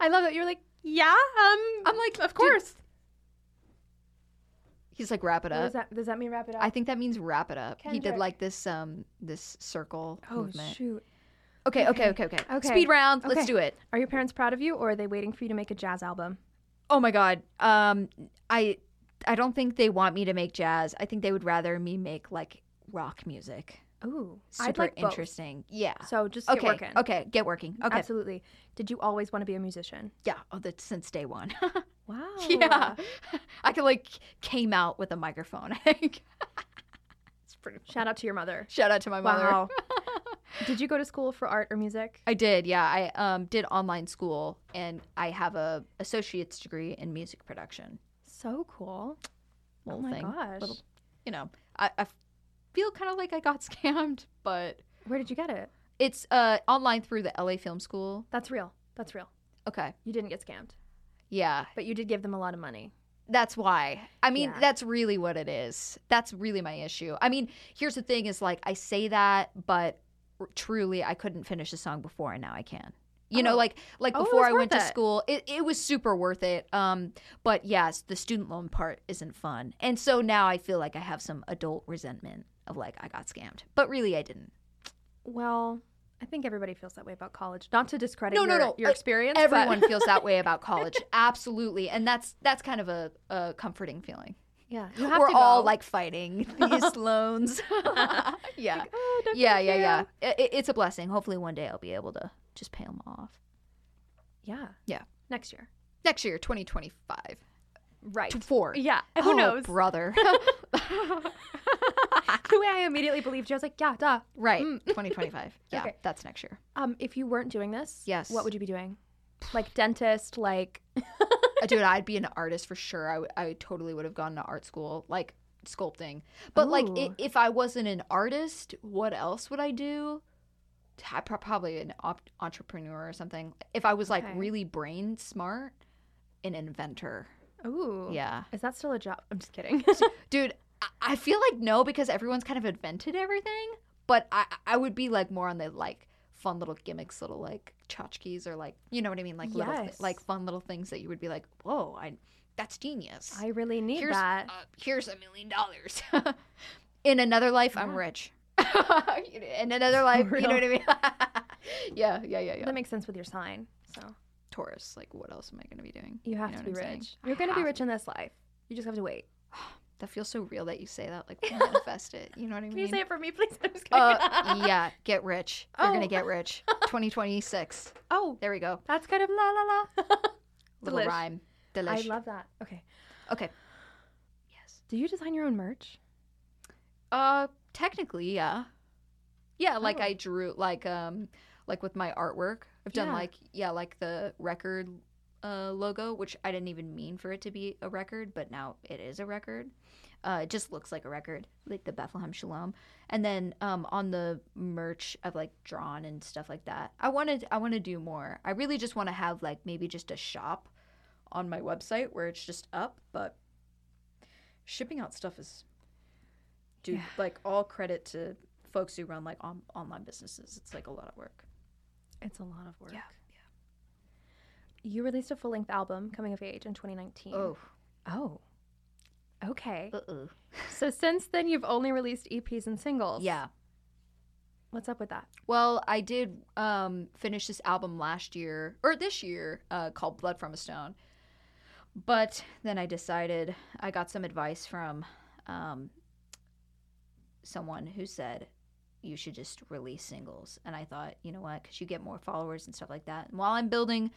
I love that you're like, yeah. Um, I'm like, of dude, course. He's like wrap it up. does that does that mean wrap it up? I think that means wrap it up. He did like this um this circle oh movement. shoot. Okay, okay, okay, okay. Okay. Speed round. Okay. Let's do it. Are your parents proud of you or are they waiting for you to make a jazz album? Oh my god. Um I I don't think they want me to make jazz. I think they would rather me make like rock music. Ooh. Super I'd like both. interesting. Yeah. So just get Okay. working. Okay, get working. Okay. Absolutely. Did you always want to be a musician? Yeah. Oh, that's since day one. Wow. yeah. I could like came out with a microphone. I think. it's pretty. Shout out to your mother. Shout out to my mother. Wow. Did you go to school for art or music? I did, yeah. I um, did online school, and I have a associate's degree in music production. So cool. Little oh my thing, gosh. Little- you know, I, I feel kind of like I got scammed, but Where did you get it? it's uh online through the LA Film School. That's real. That's real. Okay, You didn't get scammed, yeah, but you did give them a lot of money. that's why. I mean, Yeah. that's really what it is. That's really my issue. I mean, here's the thing: is like I say that, but truly, I couldn't finish a song before, and now I can. You know, Oh. like like Oh, before I went to school, it, it was super worth it. Um, but yes, the student loan part isn't fun, and so now I feel like I have some adult resentment of like I got scammed, but really I didn't. Well, I think everybody feels that way about college. Not to discredit No, no, your, no. your Uh, experience. Everyone feels that way about college, absolutely, and that's that's kind of a, a comforting feeling. Yeah, We're all like fighting these loans. yeah, Oh, don't yeah, yeah, yeah. feel- I- I- it's a blessing. Hopefully, one day I'll be able to just pay them off. Yeah. Yeah. Next year. Next year, 2025. Right. To four. Yeah. Who Oh, knows? brother? the way I immediately believed you, I was like, yeah, duh. right, Mm. 2025. Yeah, Okay. that's next year. Um, if you weren't doing this, Yes. what would you be doing? Like dentist, like Dude, I'd be an artist for sure. I, w- I totally would have gone to art school, like sculpting. But like, i if I wasn't an artist, what else would I do? I pro- probably an op- entrepreneur or something. If I was like Okay. really brain smart, an inventor. ooh. Yeah, Is that still a job? I'm just kidding. dude, I, I feel like no because everyone's kind of invented everything. But I I would be like more on the like fun little gimmicks, little like tchotchkes or like you know what I mean, like little Yes. like fun little things that you would be like, whoa, I that's genius. I really need here's that. Uh, here's a million dollars. In another life, I'm rich. In another life, you know what I mean? yeah, yeah, yeah, yeah. That makes sense with your sign. So Taurus, like, what else am I going to be doing? you have know to be saying? rich. I You're gonna be rich in this life. You just have to wait. That feels so real that you say that. Like, manifest it. You know what I mean? Can you say it for me, please? I'm just kidding. Uh, yeah, get rich. You're Oh. gonna get rich. 2026. oh, There we go. that's kind of la la la. Little Delish. rhyme. I love that. Okay. okay. Yes. Do you design your own merch? Uh, technically, yeah. Yeah, like Oh. I drew like um like with my artwork. I've done Yeah. like yeah, like the record uh logo, which I didn't even mean for it to be a record, but now it is a record. Uh, it just looks like a record, like the Bethlehem Shalom. And then um, on the merch, I've like drawn and stuff like that. I wanted, I want to do more. I really just want to have like maybe just a shop on my website where it's just up, but shipping out stuff is, dude, Yeah. like all credit to folks who run like on- online businesses. It's like a lot of work. It's a lot of work. Yeah, You released a full length album, Coming of Age, in 2019. Oh, Oh. Okay. uh oh. So since then, you've only released EPs and singles. Yeah. What's up with that? Well, I did um, finish this album last year or this year uh, called Blood from a Stone. But then I decided I got some advice from um, someone who said you should just release singles. And I thought, you know what? Because you get more followers and stuff like that. And while I'm building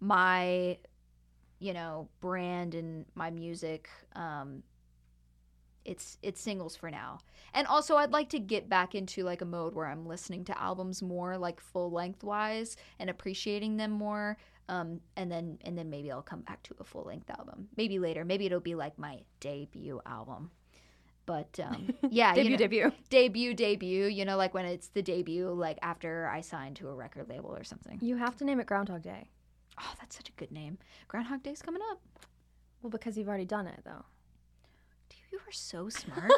my, you know, brand and my music, um, it's it's singles for now. And also, I'd like to get back into like a mode where I'm listening to albums more, like full length wise, and appreciating them more. Um, and then and then maybe I'll come back to a full length album. Maybe later. Maybe it'll be like my debut album. But um, yeah, you Debut, know, debut. debut, debut. You know, like when it's the debut, like after I signed to a record label or something. You have to name it Groundhog Day. Oh, that's such a good name. Groundhog Day's coming up. Well, because you've already done it, though. Dude, you are so smart.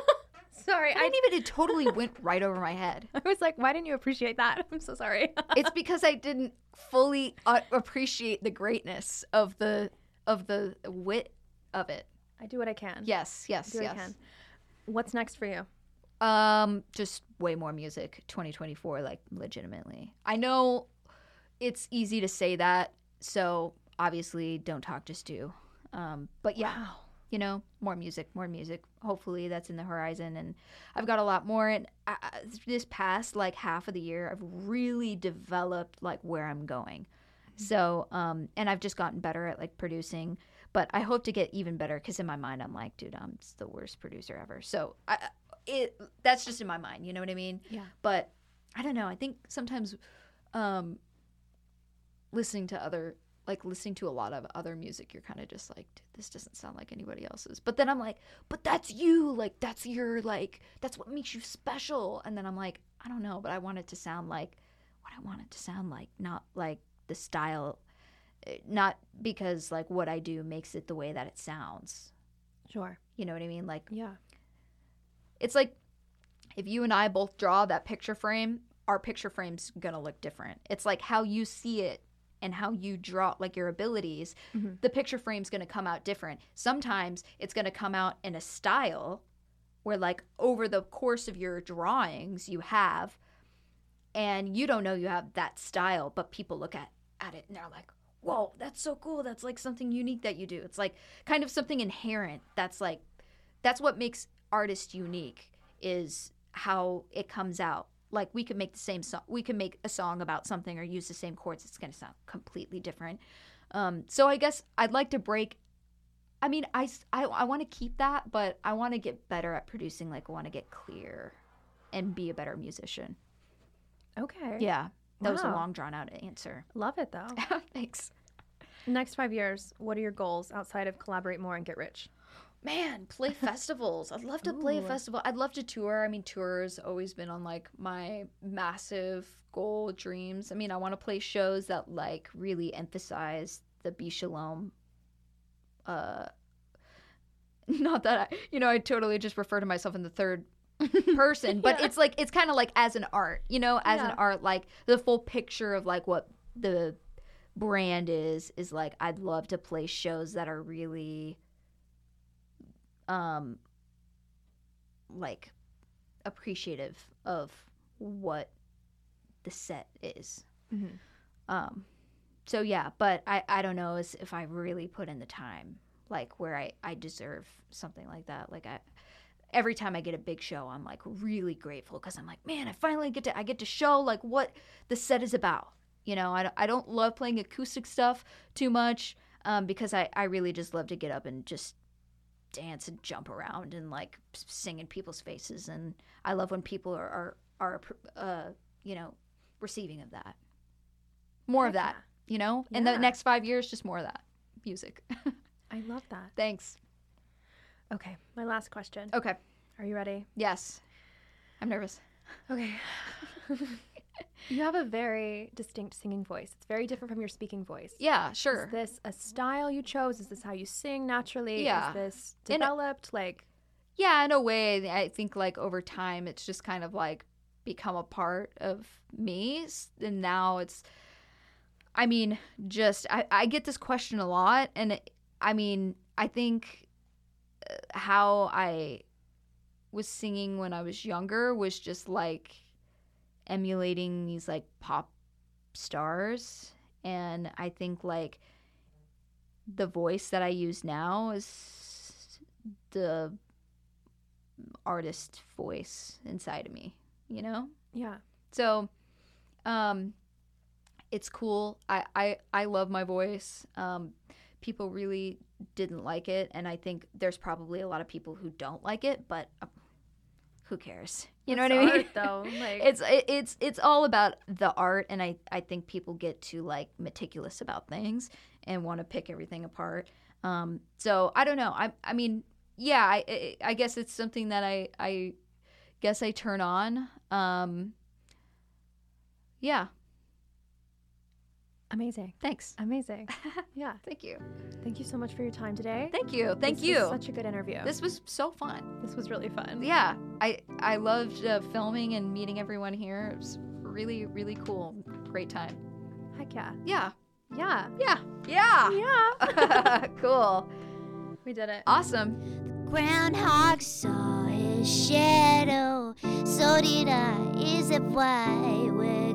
Sorry, I didn't even. It totally went right over my head. I was like, why didn't you appreciate that? I'm so sorry. it's because I didn't fully uh, appreciate the greatness of the of the wit of it. I do what I can. Yes, yes, do what yes. I can. What's next for you? Um, just way more music. 2024, like legitimately. I know it's easy to say that, so obviously, don't talk, just do. Um, but yeah, Wow. you know, more music, more music. Hopefully, that's in the horizon, and I've got a lot more. And I, this past like half of the year, I've really developed like where I'm going. So, um, and I've just gotten better at like producing. But I hope to get even better because in my mind, I'm like, dude, I'm the worst producer ever. So, I- it that's just in my mind. You know what I mean? Yeah. But I don't know. I think sometimes, um, listening to other like listening to a lot of other music you're kind of just like "Dude, this doesn't sound like anybody else's but then i'm like but that's you like that's your like that's what makes you special and then i'm like i don't know but i want it to sound like what i want it to sound like not like the style eh, not because like what i do makes it the way that it sounds Sure. you know what i mean like Yeah. it's like if you and I both draw that picture frame, our picture frame's gonna look different. It's like how you see it and how you draw, like your abilities, Mhm. the picture frame's gonna come out different. Sometimes it's gonna come out in a style where, like, over the course of your drawings, you have, and you don't know you have that style, but people look at, at it and they're like, whoa, that's so cool. That's like something unique that you do. It's like kind of something inherent that's like, that's what makes artists unique is how it comes out. Like we could make the same song, we can make a song about something or use the same chords. It's going to sound completely different. Um, so I guess I'd like to break. I mean, i i, I want to keep that, but I want to get better at producing. Like I want to get clear and be a better musician. Okay. Yeah. That was a long drawn out answer. Love it though. Thanks. Next five years, what are your goals outside of collaborate more and get rich? Man, play festivals. I'd love to play a festival. I'd love to tour. I mean, tours always been on like my massive goal dreams. I mean, I want to play shows that like really emphasize the Be Shalom. Uh, not that I, you know, I totally just refer to myself in the third person, but Yeah. it's like it's kind of like as an art, you know, as Yeah. an art, like the full picture of like what the brand is is like. I'd love to play shows that are really um like appreciative of what the set is. Mhm. um so yeah but i i don't know if i really put in the time like where i i deserve something like that. Like i every time i get a big show i'm like really grateful because i'm like man i finally get to i get to show like what the set is about. You know i don't, I don't love playing acoustic stuff too much um, because I, I really just love to get up and just dance and jump around and like sing in people's faces and i love when people are are, are uh, you know receiving of that. More of Heck that you know? In the next five years just more of that music. I love that. thanks. Okay, my last question. okay. Are you ready? yes. I'm nervous. Okay. you have a very distinct singing voice. It's very different from your speaking voice. yeah sure Is this a style you chose? Is this how you sing naturally? Yeah. Is this In developed? like, yeah in a way i think like over time it's just kind of like become a part of me and now it's i mean just i, I get this question a lot and it, i mean i think uh, how i was singing when i was younger was just like emulating these like pop stars and i think like the voice that i use now is the artist voice inside of me, you know? yeah. So um it's cool. I I I love my voice. Um people really didn't like it and I think there's probably a lot of people who don't like it, but who cares? You know It's what I mean? art, though. Like, it's it, it's it's all about the art and I I think people get too like meticulous about things and want to pick everything apart. Um so I don't know. I I mean, yeah, I I- I guess it's something that I I guess I turn on. Um yeah, amazing. thanks. Amazing. Yeah. Thank you. Thank you so much for your time today. Thank you. Thank This you. was such a good interview. this was so fun. this was really fun. Yeah, I I loved uh, filming and meeting everyone here. It was really really cool. Great time. Heck yeah. Yeah. Yeah. Yeah. Yeah. Yeah. cool. We did it. Awesome. The Groundhog saw his shadow, so did I. Is that why we're good friends?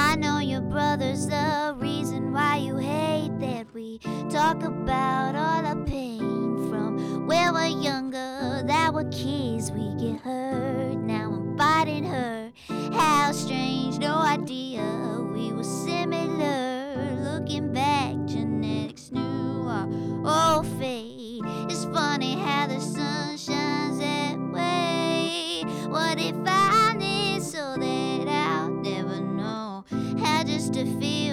I know your brother's the reason why you hate that we talk about all the pain from when we're younger. That were kids, we get hurt. Now I'm fighting her. How strange, no idea we were similar. Looking back, genetics knew our old fate. It's funny how the sun shines that way. What if I to feel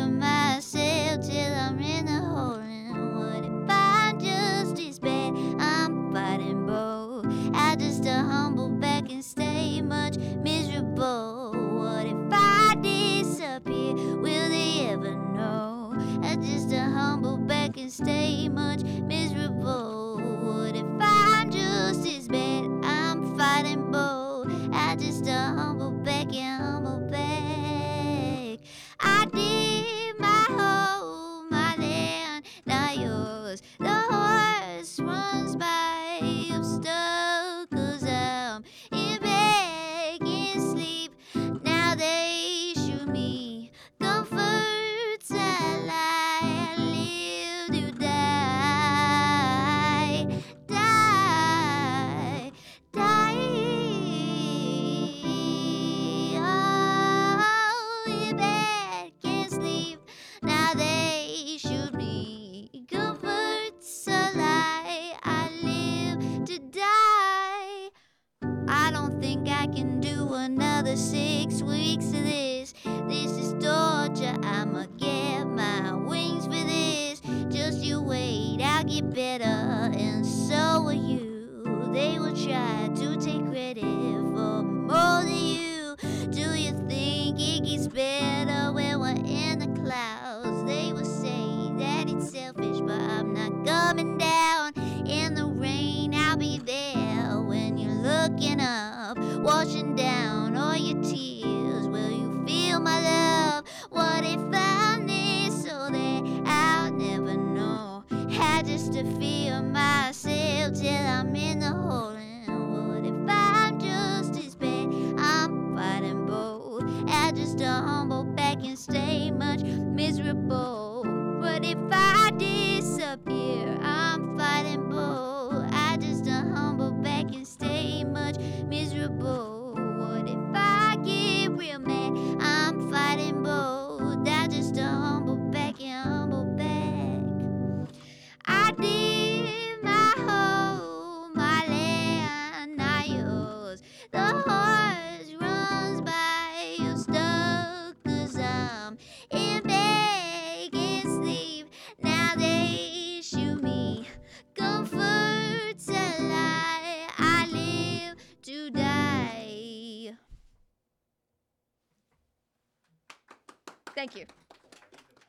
Thank you.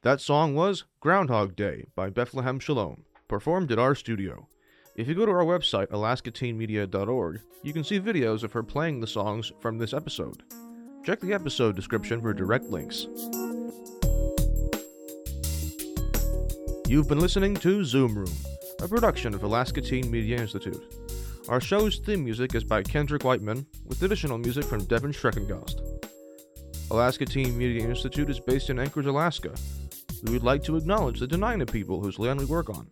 That song was Groundhog Day by Bethlehem Shalom, performed at our studio. If you go to our website, alaskateenmedia.org, you can see videos of her playing the songs from this episode. Check the episode description for direct links. You've been listening to Zoom Room, a production of Alaska Teen Media Institute. Our show's theme music is by Kendrick Whiteman, with additional music from Devin Shreckengost. Alaska Teen Media Institute is based in Anchorage, Alaska. We would like to acknowledge the Denina people whose land we work on.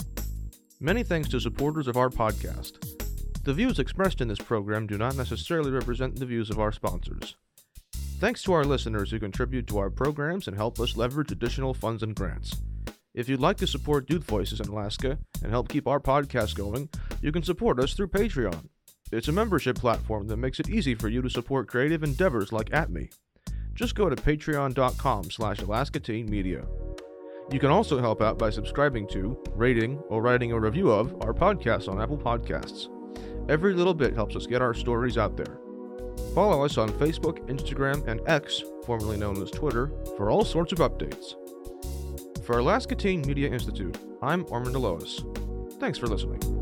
Many thanks to supporters of our podcast. The views expressed in this program do not necessarily represent the views of our sponsors. Thanks to our listeners who contribute to our programs and help us leverage additional funds and grants. If you'd like to support Youth Voices in Alaska and help keep our podcast going, you can support us through Patreon. It's a membership platform that makes it easy for you to support creative endeavors like ATMI. Just go to patreon.com slash alaskateenmedia. You can also help out by subscribing to, rating, or writing a review of our podcast on Apple Podcasts. Every little bit helps us get our stories out there. Follow us on Facebook, Instagram, and X, formerly known as Twitter, for all sorts of updates. For Alaska Teen Media Institute, I'm Ormund Alaois. Thanks for listening.